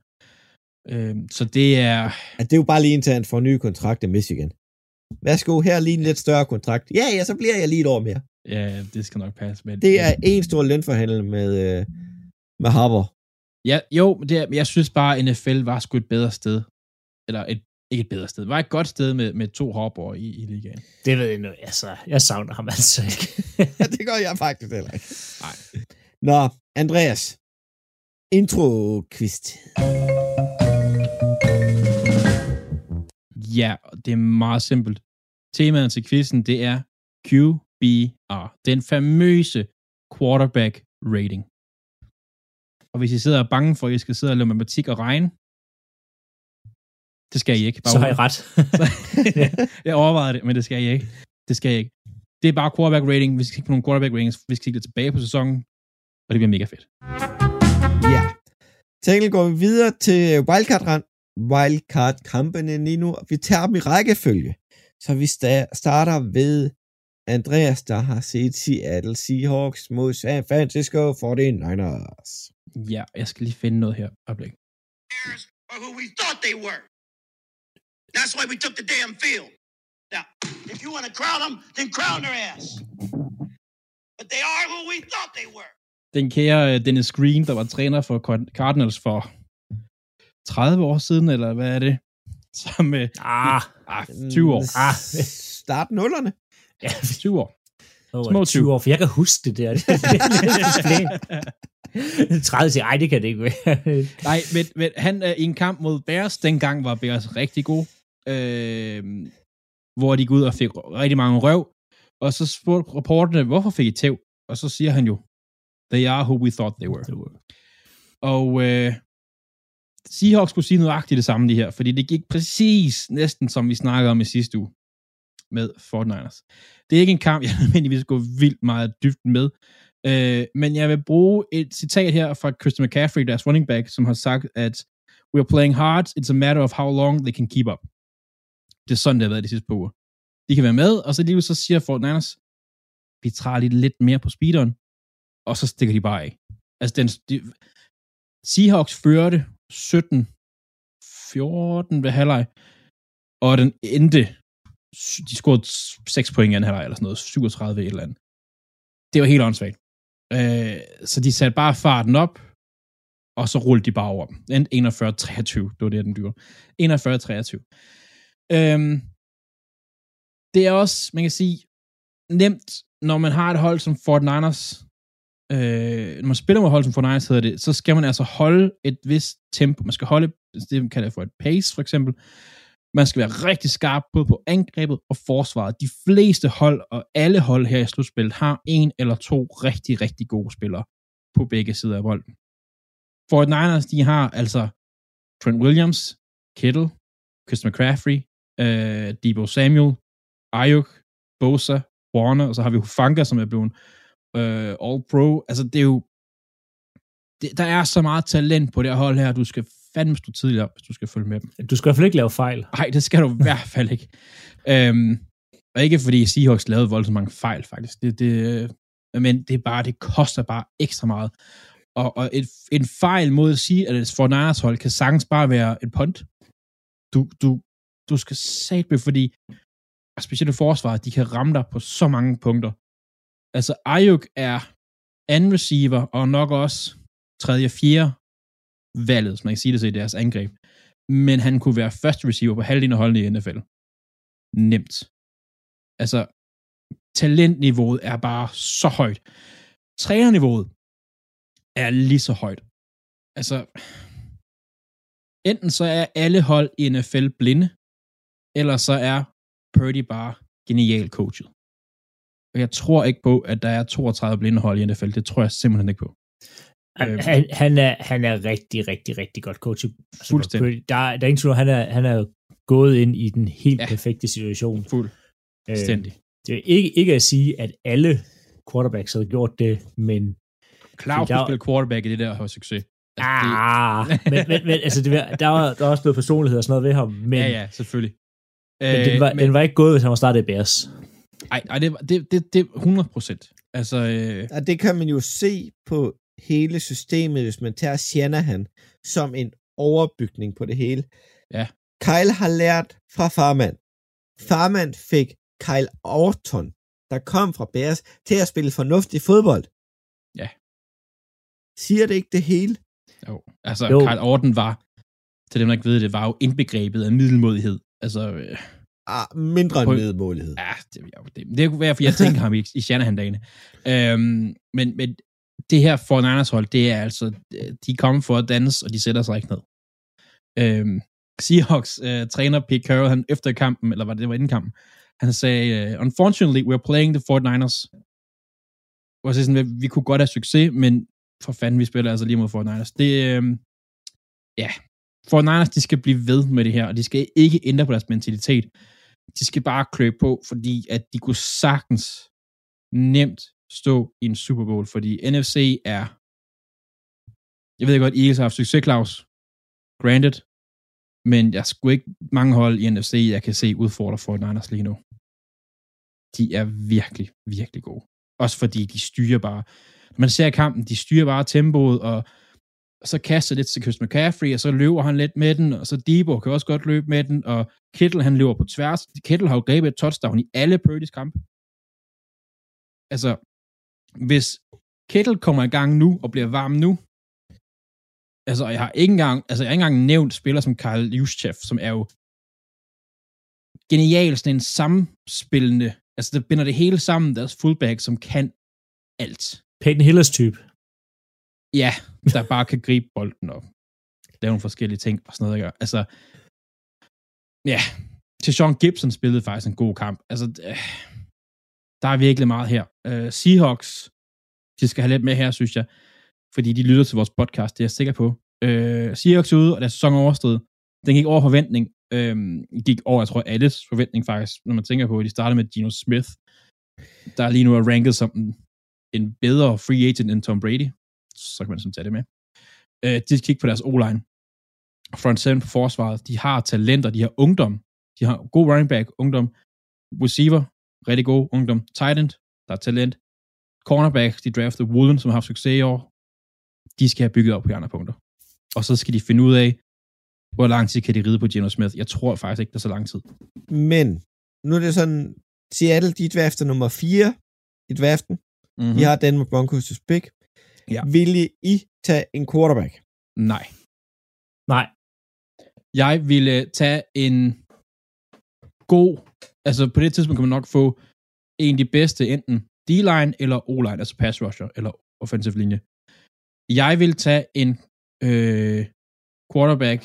Øh, så det er... At det er jo bare lige indtil han får en ny kontrakt i Michigan. Værsgo, her er lige en lidt større kontrakt. Ja, ja, så bliver jeg lige et år mere. Ja, det skal nok passe. Men, Det er en stor lønforhandel med, øh, med Harbour. Ja, jo, men det er, men jeg synes bare, at NFL var sgu et bedre sted. Eller et, ikke et bedre sted. Det var et godt sted med, med to hopper i, i ligaen. Det ved jeg nu. Altså, jeg savner ham altså ikke. <laughs> Ja, det gør jeg faktisk heller ikke. Nej. Nå, Andreas. Intro-quiz. Ja, det er meget simpelt. Temaet til quizzen, det er QBR. Den famøse quarterback rating. Og hvis I sidder og er bange for, at I skal sidde og lave matematik og regne, det skal I ikke. Så har jeg ret. <laughs> jeg overvejede det, men det skal jeg ikke. Det skal jeg ikke. Det er bare quarterback rating. Vi skal kigge på nogle quarterback ratings. Vi skal kigge lidt tilbage på sæsonen, og det bliver mega fedt. Ja. Tænkel går vi videre til Wildcard, Wildcard kampene lige nu. Vi tager dem i rækkefølge. Så vi sta- starter ved Andreas, der har set Seattle Seahawks mod San Francisco 49ers. Ja, jeg skal lige finde noget her. Øjeblik. Who we thought they were. That's why we took the damn field. Now, if you want to crown them, then crown their ass. But they are who we thought they were. Den kære øh, Dennis Green, der var træner for Card- Cardinals for 30 år siden, eller hvad er det? Som, øh, Ah, ah, 20 år. Ah. Start nullerne. ja, <laughs> 20 år. Små Små 20 år, for jeg kan huske det der. <laughs> Det er 30 siger, <laughs> ej, det kan det ikke være. Nej, men, men han øh, i en kamp mod Bears, dengang var Bears rigtig god, øh, hvor de gik ud og fik rigtig mange røv, og så spurgte reporterne, hvorfor fik I tæv? Og så siger han jo, they are who we thought they were. Og øh, Seahawks kunne sige nøjagtigt det samme de her, fordi det gik præcis næsten som vi snakkede om i sidste uge med 49ers. Det er ikke en kamp, <laughs> jeg nødvendigvis går vildt meget dybt med, øh, men jeg vil bruge et citat her fra Christian McCaffrey, deres running back, som har sagt, at we are playing hard, it's a matter of how long they can keep up. Det er sådan, det har været de sidste par uger. De kan være med, og så lige så siger 49ers, vi træder lige lidt mere på speederen, og så stikker de bare af. Altså, den, de, Seahawks førte 17-14 ved halvleg, og den endte, de scorede 6 point i anden halvleg, eller sådan noget, 37 et eller andet. Det var helt åndssvagt. Øh, så de satte bare farten op, og så rullede de bare over dem. Endte 41-23, det var det, den dyre. 41-23. Øhm, det er også, man kan sige, nemt, når man har et hold som Fort Niners, øh, når man spiller mod hold som Fortnite, Niners hedder det, så skal man altså holde et vist tempo. Man skal holde, det man kalder for et pace, for eksempel. Man skal være rigtig skarp både på angrebet og forsvaret. De fleste hold og alle hold her i slutspillet har en eller to rigtig, rigtig gode spillere på begge sider af bolden. Fort Niners, de har altså Trent Williams, Kittle, Chris McCaffrey, øh, Debo Samuel, Ayuk, Bosa, Warner, og så har vi Hufanga, som er blevet øh, All-Pro. Altså, det er jo... Det, der er så meget talent på det her hold her, du skal fandme stå tidligt op, hvis du skal følge med dem. Du skal i hvert fald ikke lave fejl. Nej, det skal du i hvert fald ikke. Øhm, og ikke fordi Seahawks lavede voldsomt mange fejl, faktisk. Det, det, men det er bare, det koster bare ekstra meget. Og, og et, en fejl mod at sige, at et Fortnite hold kan sagtens bare være et punt. Du, du, du skal satme, fordi specielt forsvaret, de kan ramme dig på så mange punkter. Altså, Ayuk er anden receiver, og nok også tredje og fjerde valget, som man kan sige det så i deres angreb. Men han kunne være første receiver på halvdelen af holdene i NFL. Nemt. Altså, talentniveauet er bare så højt. Trænerniveauet er lige så højt. Altså, enten så er alle hold i NFL blinde, eller så er Purdy bare genial coachet. Og jeg tror ikke på, at der er 32 blinde hold i NFL. Det tror jeg simpelthen ikke på. Han, Øhm. han, han, er, han er rigtig, rigtig, rigtig godt coachet. Altså, Fuldstændig. Der, der er ingen tvivl, han er, han er gået ind i den helt Ja. perfekte situation. Fuldstændig. Øh, det er ikke, ikke at sige, at alle quarterbacks havde gjort det, men Claus der- spille quarterback i det der have succes. Altså, det- Ah, men, men, men altså, det, var- der, var, der var også noget personlighed og sådan noget ved ham, men, ja, ja, selvfølgelig. men, den, var, Øh, den var ikke gået, hvis han var startet i Bears. Ej, ej det, var- det, det, det er 100 procent. Altså, øh, Og det kan man jo se på hele systemet, hvis man tager Shanahan som en overbygning på det hele. Ja. Kyle har lært fra farmand. Farmand fik Kyle Orton, der kom fra Bears, til at spille fornuftig fodbold. Ja. Siger det ikke det hele? jo. Altså, Jo. Carl Orton var, til dem, der ikke ved det, var jo indbegrebet af middelmodighed. Altså, øh, Ah, mindre end medmålighed. ja, det, ja, det, det kunne være, for jeg tænkte ham i, i Shanahan-dagene. Øhm, men, men det her for Niners hold, det er altså, de kommer for at danse, og de sætter sig ikke ned. Øhm, Seahawks øh, træner Pete Carroll, han efter kampen, eller var det, det var inden kampen, han sagde, øh, unfortunately, we're playing the 49ers. Og så sådan, vi kunne godt have succes, men for fanden, vi spiller altså lige mod 49ers. Det, øh, ja, 49ers, de skal blive ved med det her, og de skal ikke ændre på deres mentalitet. De skal bare klø på, fordi at de kunne sagtens nemt stå i en Super Bowl, fordi NFC er, jeg ved godt, Eagles har haft succes, Claus, granted, men jeg skulle ikke mange hold i NFC, jeg kan se udfordre for Niners lige nu. De er virkelig, virkelig gode. Også fordi de styrer bare, når man ser kampen, de styrer bare tempoet, og og så kaster lidt til Chris McCaffrey, og så løber han lidt med den, og så Debo kan også godt løbe med den, og Kittle han løber på tværs. Kittle har jo grebet et touchdown i alle Purdy's kampe. Altså, hvis Kittle kommer i gang nu, og bliver varm nu, altså, jeg har ikke engang, altså, jeg har ikke engang nævnt spillere som Kyle Juszczyk, som er jo genial, sådan en samspillende, altså, der binder det hele sammen, deres fullback, som kan alt. Peyton Hillers type. Ja, der bare kan gribe bolden op. lave nogle forskellige ting og sådan noget. Ikke? Altså, ja, til Sean Gibson spillede faktisk en god kamp. Altså, øh, der er virkelig meget her. Uh, Seahawks, de skal have lidt med her, synes jeg, fordi de lytter til vores podcast, det er jeg sikker på. Uh, Seahawks ude, og deres sæson overstået. Den gik over forventning. Uh, gik over, jeg tror, alles forventning faktisk, når man tænker på, at de startede med Gino Smith, der lige nu er ranket som en, en bedre free agent end Tom Brady så kan man sådan tage det med. Øh, de skal kigge på deres O-line. Front seven på forsvaret, de har talenter, de har ungdom, de har god running back, ungdom, receiver, rigtig god ungdom, tight end, der er talent, cornerback, de draftede Wooden, som har haft succes i år, de skal have bygget op på andre punkter. Og så skal de finde ud af, hvor lang tid kan de ride på Geno Smith. Jeg tror faktisk ikke, der er så lang tid. Men, nu er det sådan, Seattle, de drafter nummer 4 i draften. Mm-hmm. De har den med Broncos pick. Ja. Ville I tage en quarterback? Nej. Nej. Jeg ville tage en god, altså på det tidspunkt kan man nok få en af de bedste, enten D-line eller O-line, altså pass rusher eller offensive linje. Jeg vil tage en øh, quarterback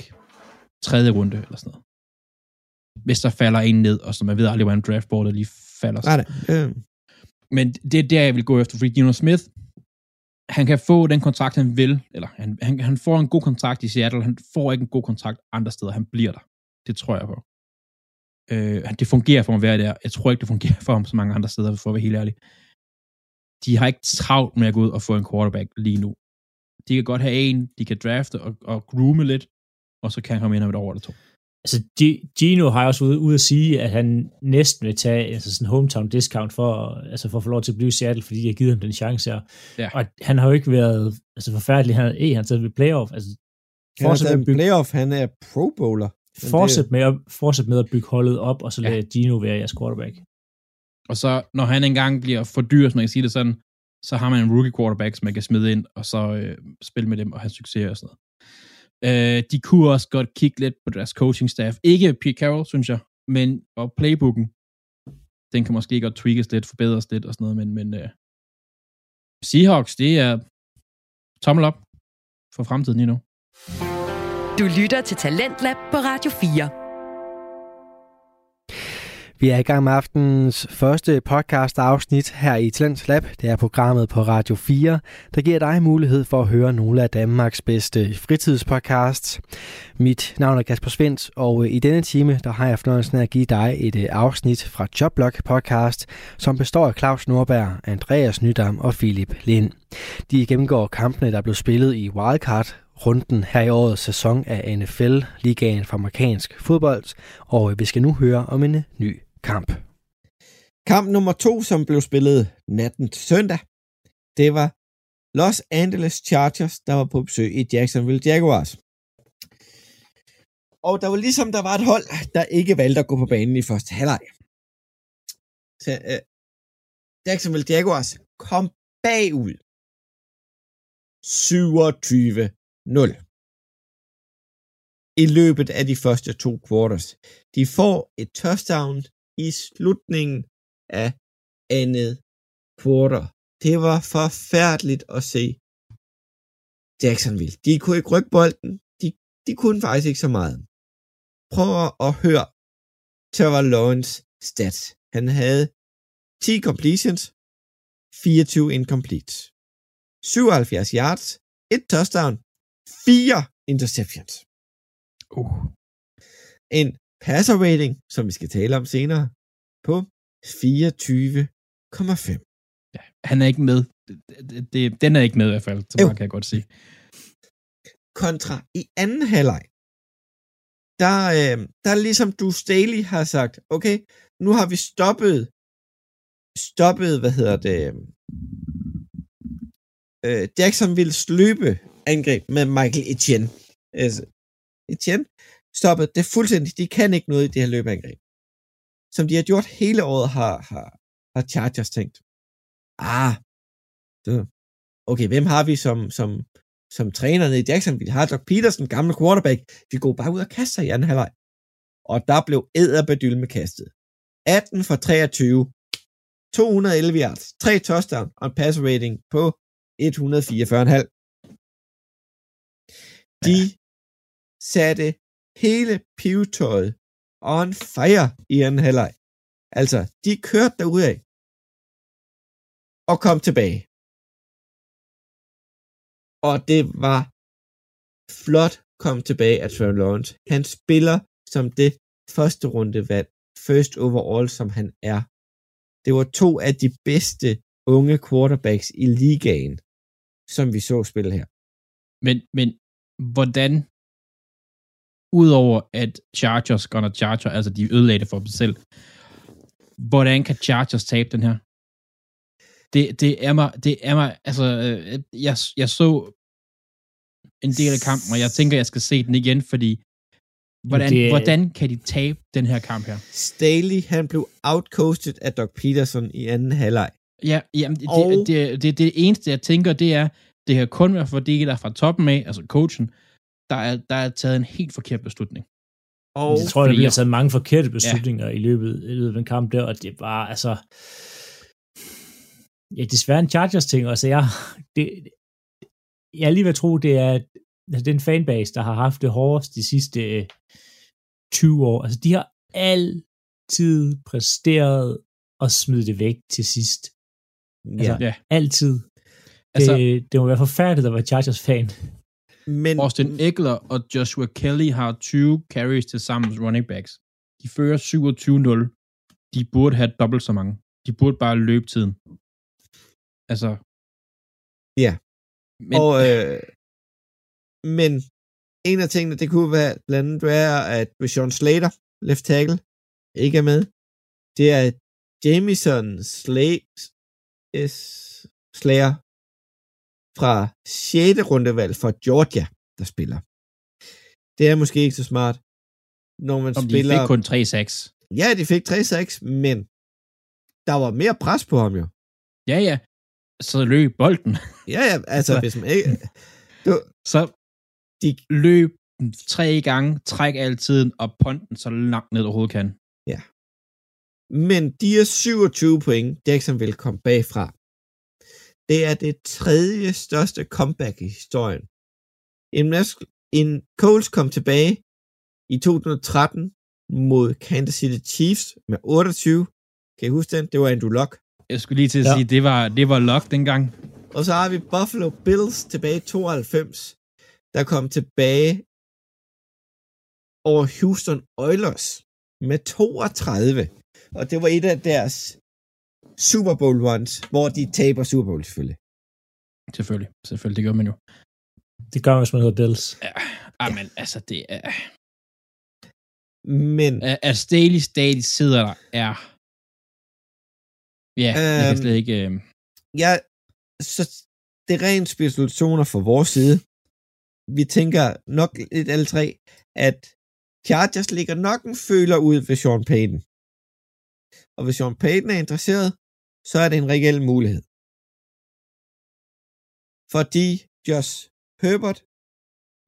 tredje runde eller sådan noget. Hvis der falder en ned, og så man ved aldrig, hvordan draftboardet lige falder. Nej, nej. Øh. Men det er der, jeg vil gå efter, fordi Geno Smith, han kan få den kontrakt, han vil, eller han, han, han får en god kontrakt i Seattle, han får ikke en god kontrakt andre steder, han bliver der. Det tror jeg på. Øh, det fungerer for ham at være der. Jeg tror ikke, det fungerer for ham så mange andre steder, for at være helt ærlig. De har ikke travlt med at gå ud og få en quarterback lige nu. De kan godt have en, de kan drafte og, og groome lidt, og så kan han komme ind om et år eller to. Altså, Gino har også ude, ude at sige, at han næsten vil tage altså sådan en hometown discount for, altså for at få lov til at blive i Seattle, fordi jeg har givet ham den chance her. Ja. Og han har jo ikke været altså forfærdelig. Han, eh, han taget ved playoff. Altså, Han er taget en playoff, han er pro bowler. Fortsæt, med at, fortsæt med at bygge holdet op, og så Ja. lade Gino være jeres quarterback. Og så, når han engang bliver for dyr, som man kan sige det sådan, så har man en rookie quarterback, som man kan smide ind, og så øh, spille med dem og have succes og sådan noget. Øh, de kunne også godt kigge lidt på deres coaching staff. Ikke Pete Carroll, synes jeg, men og playbooken, den kan måske godt tweakes lidt, forbedres lidt og sådan noget, men, men øh, Seahawks, det er tommel op for fremtiden lige nu. Du lytter til Talentlab på Radio 4. Vi er i gang med aftenens første podcast afsnit her i Talents Lab. Det er programmet på Radio 4, der giver dig mulighed for at høre nogle af Danmarks bedste fritidspodcasts. Mit navn er Kasper Svendt, og øh, i denne time der har jeg fornøjelsen af at give dig et øh, afsnit fra Jobblock podcast, som består af Claus Norberg, Andreas Nydam og Philip Lind. De gennemgår kampene, der blev spillet i Wildcard runden her i årets sæson af NFL, ligaen for amerikansk fodbold, og øh, vi skal nu høre om en ny kamp. Kamp nummer to, som blev spillet natten til søndag, det var Los Angeles Chargers, der var på besøg i Jacksonville Jaguars. Og der var ligesom, der var et hold, der ikke valgte at gå på banen i første halvleg. Så, øh, Jacksonville Jaguars kom bagud 27-0 i løbet af de første to quarters. De får et touchdown i slutningen af andet quarter. Det var forfærdeligt at se Jacksonville. De kunne ikke rykke bolden. De, de kunne faktisk ikke så meget. Prøv at høre Trevor Lawrence stats. Han havde 10 completions, 24 incomplete, 77 yards, et touchdown, 4 interceptions. Uh. En passer rating, som vi skal tale om senere, på 24,5. Han er ikke med. Det, det, den er ikke med i hvert fald, så meget kan jeg godt sige. Kontra i anden halvleg, der, øh, der er ligesom du Staley har sagt, okay, nu har vi stoppet, stoppet, hvad hedder det, øh, Jacksonvilles løbe angreb med Michael Etienne. Altså, Etienne stoppede det fuldstændig. De kan ikke noget i det her løbeangreb. Som de har gjort hele året, har, har, har Chargers tænkt. Ah, så, okay, hvem har vi som, som, som træner nede i Jackson? Vi har Doc Peterson, gamle quarterback. Vi går bare ud og kaster i anden halvleg. Og der blev æderbedyl med kastet. 18 for 23. 211 yards, 3 touchdown og en pass rating på 144,5. De satte hele pivetøjet on fire i anden halvleg. Altså, de kørte derudad og kom tilbage. Og det var flot kom tilbage af Trevor Lawrence. Han spiller som det første runde valg, first overall, som han er. Det var to af de bedste unge quarterbacks i ligaen, som vi så spille her. Men, men hvordan, udover at Chargers gonna Charger, altså de ødelagde det for dem selv, hvordan kan Chargers tabe den her? Det, det er mig, det er mig, altså, øh, jeg, jeg så en del af kampen, og jeg tænker, jeg skal se den igen, fordi hvordan, det- hvordan kan de tabe den her kamp her? Staley, han blev outcoasted af Doc Peterson i anden halvleg. Ja, jamen, det, Og- det, det, det, det eneste, jeg tænker, det er, det kan kun være fordi, der fra toppen af, altså coachen, der er, der er taget en helt forkert beslutning. Og Jeg tror, der Fordi bliver taget mange forkerte beslutninger ja. i, løbet, i løbet af den kamp der, og det var altså... Ja, desværre en Chargers-ting. Altså, jeg, det, jeg er lige ved at tro, det er altså, den fanbase, der har haft det hårdest de sidste øh, 20 år. Altså, de har altid præsteret at smide det væk til sidst. Altså, ja. Altid. Altså, det, det må være forfærdeligt at være Chargers-fan. Men Austin Eckler og Joshua Kelly har 20 carries til sammen running backs. De fører 27-0. De burde have dobbelt så mange. De burde bare løbe tiden. Altså. Ja. Men, og, øh, men en af tingene, det kunne være blandt andet være, at Sean Slater, left tackle, ikke er med. Det er Jamison Slay, S, Slayer fra 6. rundevalg for Georgia, der spiller. Det er måske ikke så smart, når man om de spiller... fik kun 3-6. Ja, de fik 3-6, men der var mere pres på ham jo. Ja, ja. Så løb bolden. Ja, ja, altså <laughs> Så- hvis man ikke... Du, Så de, løb tre gange, træk altid, og ponten så langt ned overhovedet kan. men de er 27 point, Jacksonville kom bagfra. Det er det tredje største comeback i historien. En, mas- en Coles kom tilbage i 2013 mod Kansas City Chiefs med 28. Kan I huske den? Det var Andrew Luck. Jeg skulle lige til at ja. sige, det var, det var luck dengang. Og så har vi Buffalo Bills tilbage i 92, der kom tilbage over Houston Oilers med 32. Og det var et af deres Super Bowl runs, hvor de taber Super Bowl selvfølgelig. Selvfølgelig, selvfølgelig, det gør man jo. Det gør man, hvis man hedder Bills. Ja, ja. men altså, det er... Men At, Staley stadig sidder der, er... Ja, um, jeg kan Øhm, slet ikke... Øh, ja, så det er rent spekulationer fra vores side. Vi tænker nok lidt alle tre, at Chargers ligger nok en føler ud ved Sean Payton. Og hvis Sean Payton er interesseret, så er det en reel mulighed. Fordi Josh Herbert,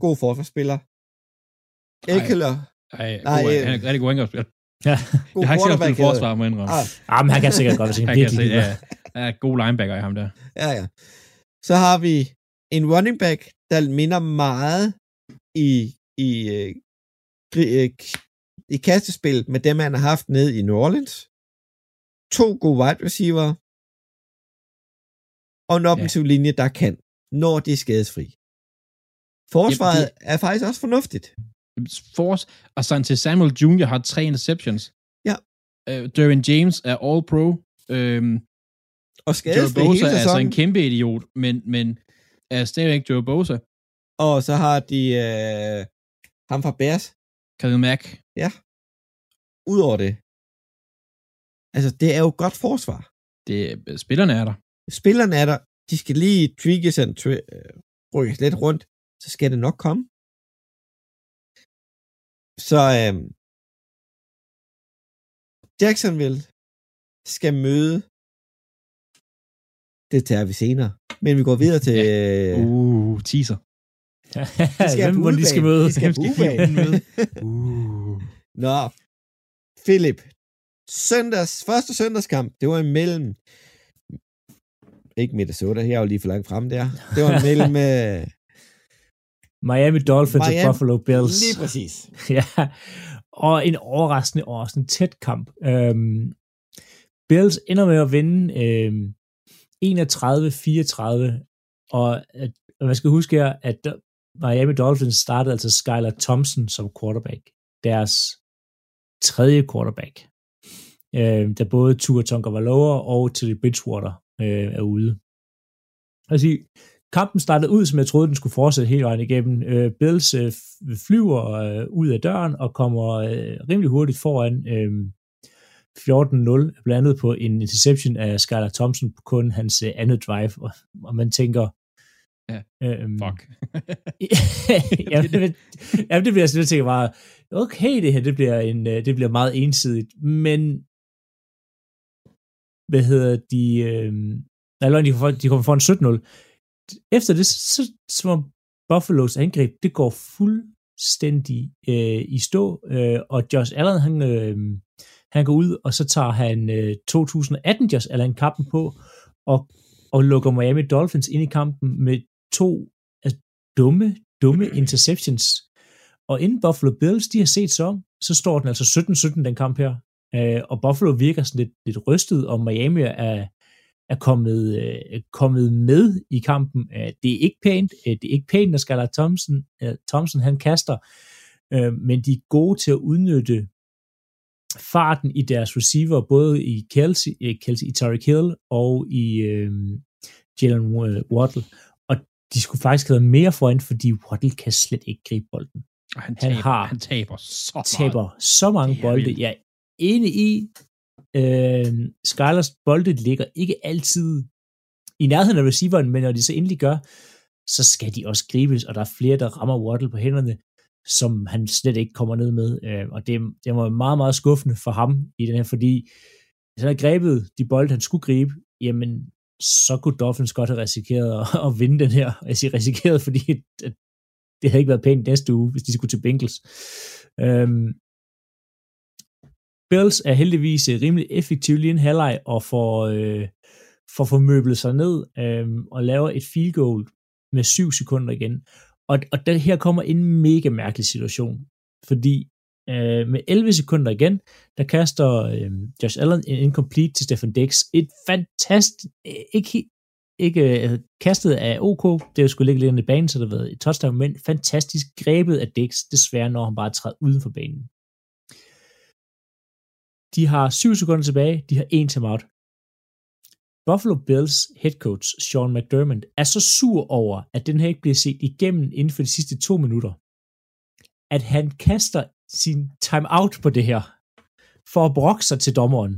god forsvarsspiller, Eckler, ej, nej, god, øh, han er rigtig god angrebsspiller. Ja. <laughs> god Jeg har ikke set ham forsvar, må jeg indrømme. Ah, Ah, men han kan sikkert godt, hvis han Jeg kan virkelig se, ja, er god linebacker i ham der. Ja, ja. Så har vi en running back, der minder meget i, i, øh, øh, k- i kastespillet med dem, han har haft nede i New Orleans. To gode wide receiver. Og en offensiv ja. linje, der kan, når de er skadesfri. Forsvaret Jamen, er faktisk også fornuftigt. Force og Sante Samuel Jr. har tre interceptions. Ja. Uh, Derwin James er all-pro. Øhm, Og Joe skadesfri Bosa er altså en kæmpe idiot, men, men er stadigvæk Joe Bosa. Og så har de øh, ham fra Bears. Khalil Mack. Udover det. Altså, det er jo godt forsvar. Det, spillerne er der. spillerne er der, de skal lige tweakes og twi- øh, rykkes lidt rundt, så skal det nok komme. Så øh, Jacksonville skal møde det tager vi senere. Men vi går videre til... Ja. Uh, teaser. <laughs> de <laughs> skal Hvem må de skal møde? De skal Hvem skal møde? <laughs> uh. Nå, Philip. Søndags, første søndagskamp, det var imellem ikke Minnesota, jeg er jo lige for langt frem der. Det var imellem uh, <laughs> Miami Dolphins Miami- og Buffalo Bills. lige præcis. <laughs> ja, og en overraskende og sådan en tæt kamp. Øhm, Bills ender med at vinde øhm, 31-34, og at, og man skal huske her, at Miami Dolphins startede altså Skylar Thompson som quarterback, deres tredje quarterback, øh, da både Tua Tagovailoa og Teddy Bridgewater øh, er ude. Altså, kampen startede ud, som jeg troede, den skulle fortsætte hele vejen igennem. Øh, Bills øh, flyver øh, ud af døren og kommer øh, rimelig hurtigt foran øh, 14-0, blandt andet på en interception af Skylar Thompson på kun hans øh, andet drive, og, og man tænker, Ja, øhm, Fuck. <laughs> jamen, det, jamen, det bliver sådan, jeg tænker bare, okay, det her, det bliver, en, øh, det bliver meget ensidigt, men hvad hedder de, øh, eller de, kommer for- de kommer foran 17-0. Efter det, så, som om Buffalo's angreb, det går fuldstændig øh, i stå, øh, og Josh Allen, han, øh, han går ud, og så tager han øh, 2018 Josh Allen kampen på, og, og lukker Miami Dolphins ind i kampen med to altså, dumme, dumme interceptions. Og inden Buffalo Bills, de har set så, så står den altså 17-17, den kamp her. Øh, og Buffalo virker sådan lidt, lidt rystet, og Miami er, er kommet, øh, kommet med i kampen. Øh, det er ikke pænt. Øh, det er ikke pænt, når Skylar Thompson, øh, Thompson han kaster, øh, men de er gode til at udnytte farten i deres receiver, både i Kelsey, Kelsey i Tyreek Hill og i øh, Jalen øh, Waddle. Og de skulle faktisk have været mere foran, fordi Waddle kan slet ikke gribe bolden. Og han, Han taber, har- han taber så meget. Taber så mange bolde. vildt. Jeg enig i, øh, Skylers bolde ligger ikke altid i nærheden af receiveren, men når de så endelig gør, så skal de også gribes, og der er flere, der rammer Waddle på hænderne, som han slet ikke kommer ned med. Øh, og det, det var meget, meget skuffende for ham i den her, fordi hvis han havde grebet de bolde, han skulle gribe, jamen, så kunne Dolphins godt have risikeret at, <laughs> at vinde den her. Jeg siger risikeret, fordi at det havde ikke været pænt næste uge, hvis de skulle til Bengals. Øhm, Bills er heldigvis øh, rimelig effektiv lige en halvleg og får, øh, får formøblet sig ned øh, og laver et field goal med syv sekunder igen. Og, og der, her kommer en mega mærkelig situation, fordi øh, med 11 sekunder igen, der kaster øh, Josh Allen en incomplete til Stefan Dix. Et fantastisk, øh, ikke, ikke øh, kastet af OK, det skulle ligge lidt i banen, så der har været et touchdown, men fantastisk grebet af Dix, desværre når han bare træder uden for banen. De har 7 sekunder tilbage, de har en timeout. Buffalo Bills head coach Sean McDermott er så sur over, at den her ikke bliver set igennem inden for de sidste to minutter, at han kaster sin timeout på det her, for at brokke sig til dommeren.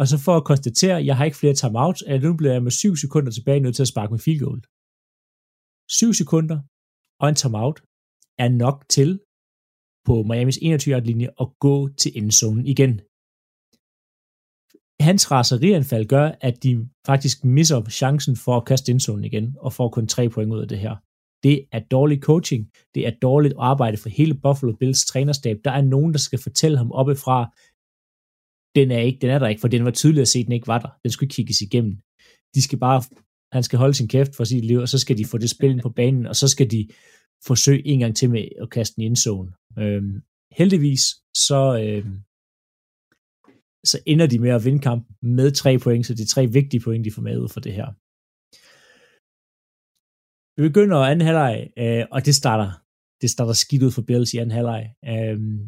Og så for at konstatere, at jeg har ikke flere timeouts, at nu bliver jeg med 7 sekunder tilbage nødt til at sparke med field goal. 7 sekunder og en timeout er nok til på Miamis 21 linje at gå til endzonen igen. Hans raserianfald gør, at de faktisk misser chancen for at kaste indzonen igen, og får kun tre point ud af det her. Det er dårlig coaching, det er dårligt arbejde for hele Buffalo Bills trænerstab. Der er nogen, der skal fortælle ham oppefra, den er, ikke, den er der ikke, for den var tydeligt at se, at den ikke var der. Den skulle kigges igennem. De skal bare, han skal holde sin kæft for sit liv, og så skal de få det spil på banen, og så skal de forsøge en gang til med at kaste den i endzone. Øhm, heldigvis, så, øhm, så ender de med at vinde kampen med tre point, så det er tre vigtige point, de får med ud for det her. Vi begynder anden halvleg, øh, og det starter, det starter skidt ud for Bills i anden halvleg. Øhm,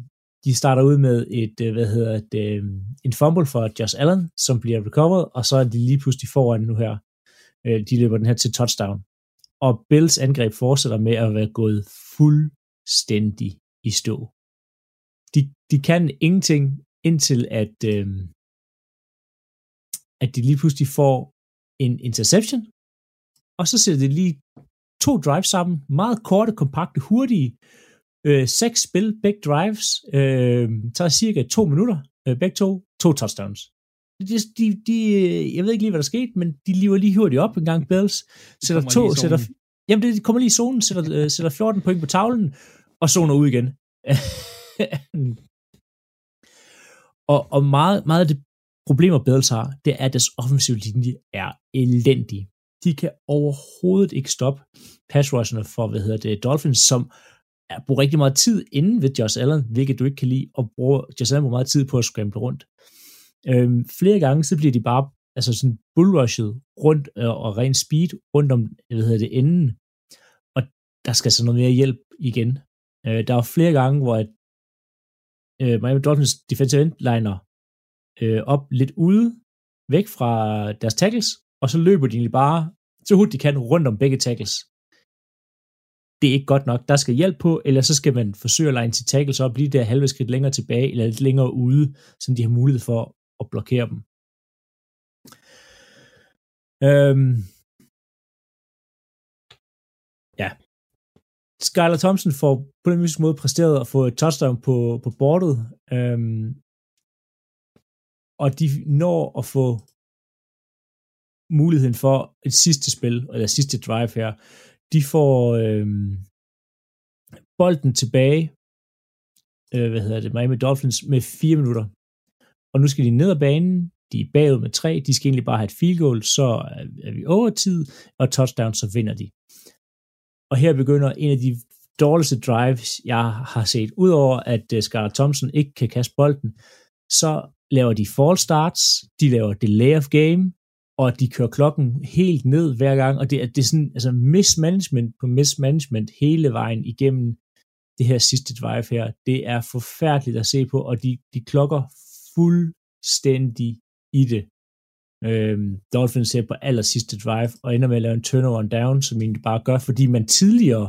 de starter ud med et, øh, hvad hedder det, øh, en fumble for Josh Allen, som bliver recovered, og så er de lige pludselig foran nu her. Øh, de løber den her til touchdown. Og Bills angreb fortsætter med at være gået fuldstændig i stå. De, de kan ingenting indtil at, øh, at de lige pludselig får en interception, og så ser det lige to drives sammen, meget korte, kompakte, hurtige, øh, seks spil, begge drives, øh, tager cirka to minutter, øh, begge to, to touchdowns. De, de, de, jeg ved ikke lige, hvad der skete, men de lever lige hurtigt op en gang, Bills, sætter to, sætter, jamen det kommer lige i zonen, sætter, øh, sætter 14 point på tavlen, og zoner ud igen. <laughs> og, og meget, meget af det problemer Bills har, det er, at deres offensive linje er elendig. De kan overhovedet ikke stoppe pass for, hvad hedder det, Dolphins, som er, bruger rigtig meget tid inden ved Josh Allen, hvilket du ikke kan lide, og bruger Josh Allen bruger meget tid på at scramble rundt. Øhm, flere gange, så bliver de bare altså sådan bullrushet rundt øh, og ren speed rundt om, hvad hedder det, enden. Og der skal så noget mere hjælp igen. Øh, der var flere gange, hvor at, øh, Miami Dolphins defensive end liner øh, op lidt ude, væk fra deres tackles, og så løber de egentlig bare så hurtigt de kan rundt om begge tackles. Det er ikke godt nok. Der skal hjælp på, eller så skal man forsøge at line til tackles op, blive der halve skridt længere tilbage, eller lidt længere ude, så de har mulighed for at blokere dem. Øhm. Skylar Thompson får på den måde præsteret at få et touchdown på, på bordet. Øhm, og de når at få muligheden for et sidste spil, eller sidste drive her. De får øhm, bolden tilbage, øh, hvad hedder det, Miami Dolphins, med fire minutter. Og nu skal de ned ad banen, de er bagud med tre, de skal egentlig bare have et field goal, så er vi over tid, og touchdown, så vinder de. Og her begynder en af de dårligste drives, jeg har set. Udover at øh, Scarlett Thompson ikke kan kaste bolden, så laver de fall starts, de laver delay of game, og de kører klokken helt ned hver gang, og det er, det er sådan, altså mismanagement på mismanagement hele vejen igennem det her sidste drive her. Det er forfærdeligt at se på, og de, de klokker fuldstændig i det. Øhm, Dolphins ser på aller sidste drive, og ender med at lave en turnover and down, som egentlig bare gør, fordi man tidligere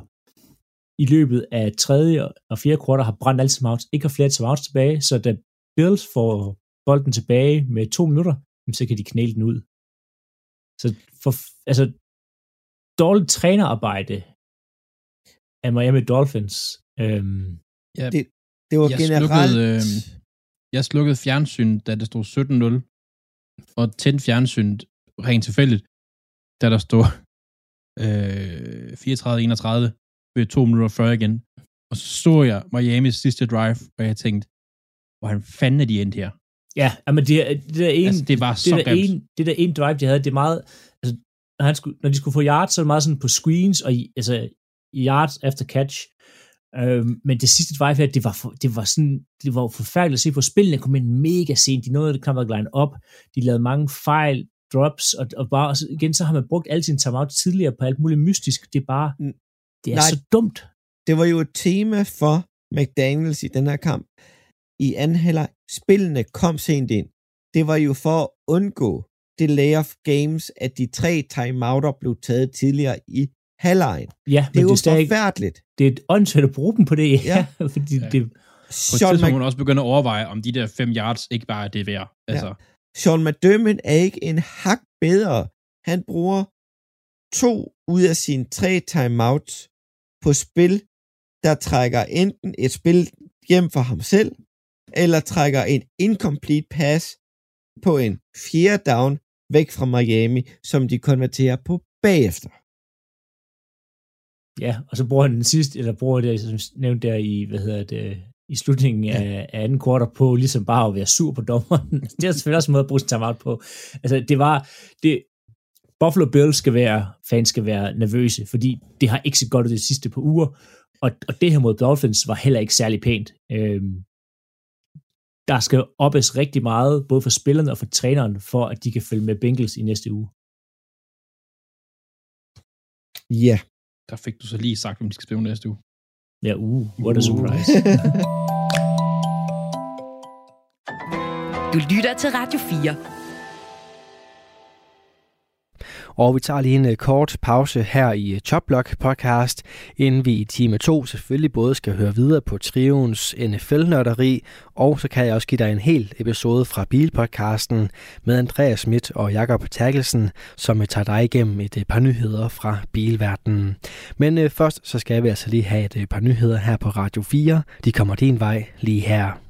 i løbet af tredje og fjerde kvartal har brændt alle timeouts, ikke har flere timeouts tilbage, så da Bills får bolden tilbage med to minutter, så kan de knæle den ud. Så for, altså, dårligt trænerarbejde af Miami Dolphins. Øhm, ja, det, det var jeg generelt... Slukkede, øh, jeg slukkede fjernsyn, da det stod 17-0, og tændte fjernsyn rent tilfældigt, da der stod <laughs> øh, 34-31 ved to minutter før igen. Og så så jeg Miamis sidste drive, og jeg tænkte, hvordan fanden er de endt her? Ja, men det, det der en, altså, det var det så der en, det der en drive, de havde, det er meget, altså, når, han skulle, når de skulle få yards, så er det meget sådan på screens, og altså, yards after catch. Øhm, men det sidste drive her, det var, for, det var sådan, det var forfærdeligt at se på. Spillene kom ind mega sent, de nåede det knap nok line op, de lavede mange fejl, drops, og, og bare, og så, igen, så har man brugt alle sine timeout tidligere på alt muligt mystisk. Det er bare, det er Nej, så dumt. Det var jo et tema for McDaniels i den her kamp. I anden halvleg, spillene kom sent ind. Det var jo for at undgå delay of games, at de tre timeouter blev taget tidligere i halvlejen. Ja, det er jo det er forfærdeligt. Det er et åndssvagt at bruge dem på det, ja. ja. <laughs> fordi ja. det, på et tidspunkt må man også begynde at overveje, om de der fem yards ikke bare er det værd. Altså. Ja. Sean McDermott er ikke en hak bedre. Han bruger to ud af sine tre timeouts på spil, der trækker enten et spil hjem for ham selv, eller trækker en incomplete pass på en fjerde down væk fra Miami, som de konverterer på bagefter. Ja, og så bruger han den sidste, eller bruger det, som nævnt der i, hvad hedder det, i slutningen ja. af, af anden kvartal på, ligesom bare at være sur på dommeren. <laughs> det er selvfølgelig også en måde at bruge sin timeout på. Altså, det var, det, Buffalo Bills skal være, fans skal være nervøse, fordi det har ikke så godt ud de sidste par uger, og, og det her mod Dolphins var heller ikke særlig pænt. Øhm, der skal oppes rigtig meget, både for spillerne og for træneren, for at de kan følge med Bengals i næste uge. Ja. Der fik du så lige sagt, om de skal spille næste uge. Ja, uh, what a surprise. du lytter til Radio 4. Og vi tager lige en øh, kort pause her i øh, Chopblock podcast, inden vi i time 2 selvfølgelig både skal høre videre på Trions NFL-nørderi, og så kan jeg også give dig en hel episode fra Bilpodcasten med Andreas Schmidt og Jakob Terkelsen, som øh, tager dig igennem et par nyheder fra bilverdenen. Men først så skal vi altså lige have et par nyheder her på Radio 4. De kommer din vej lige her.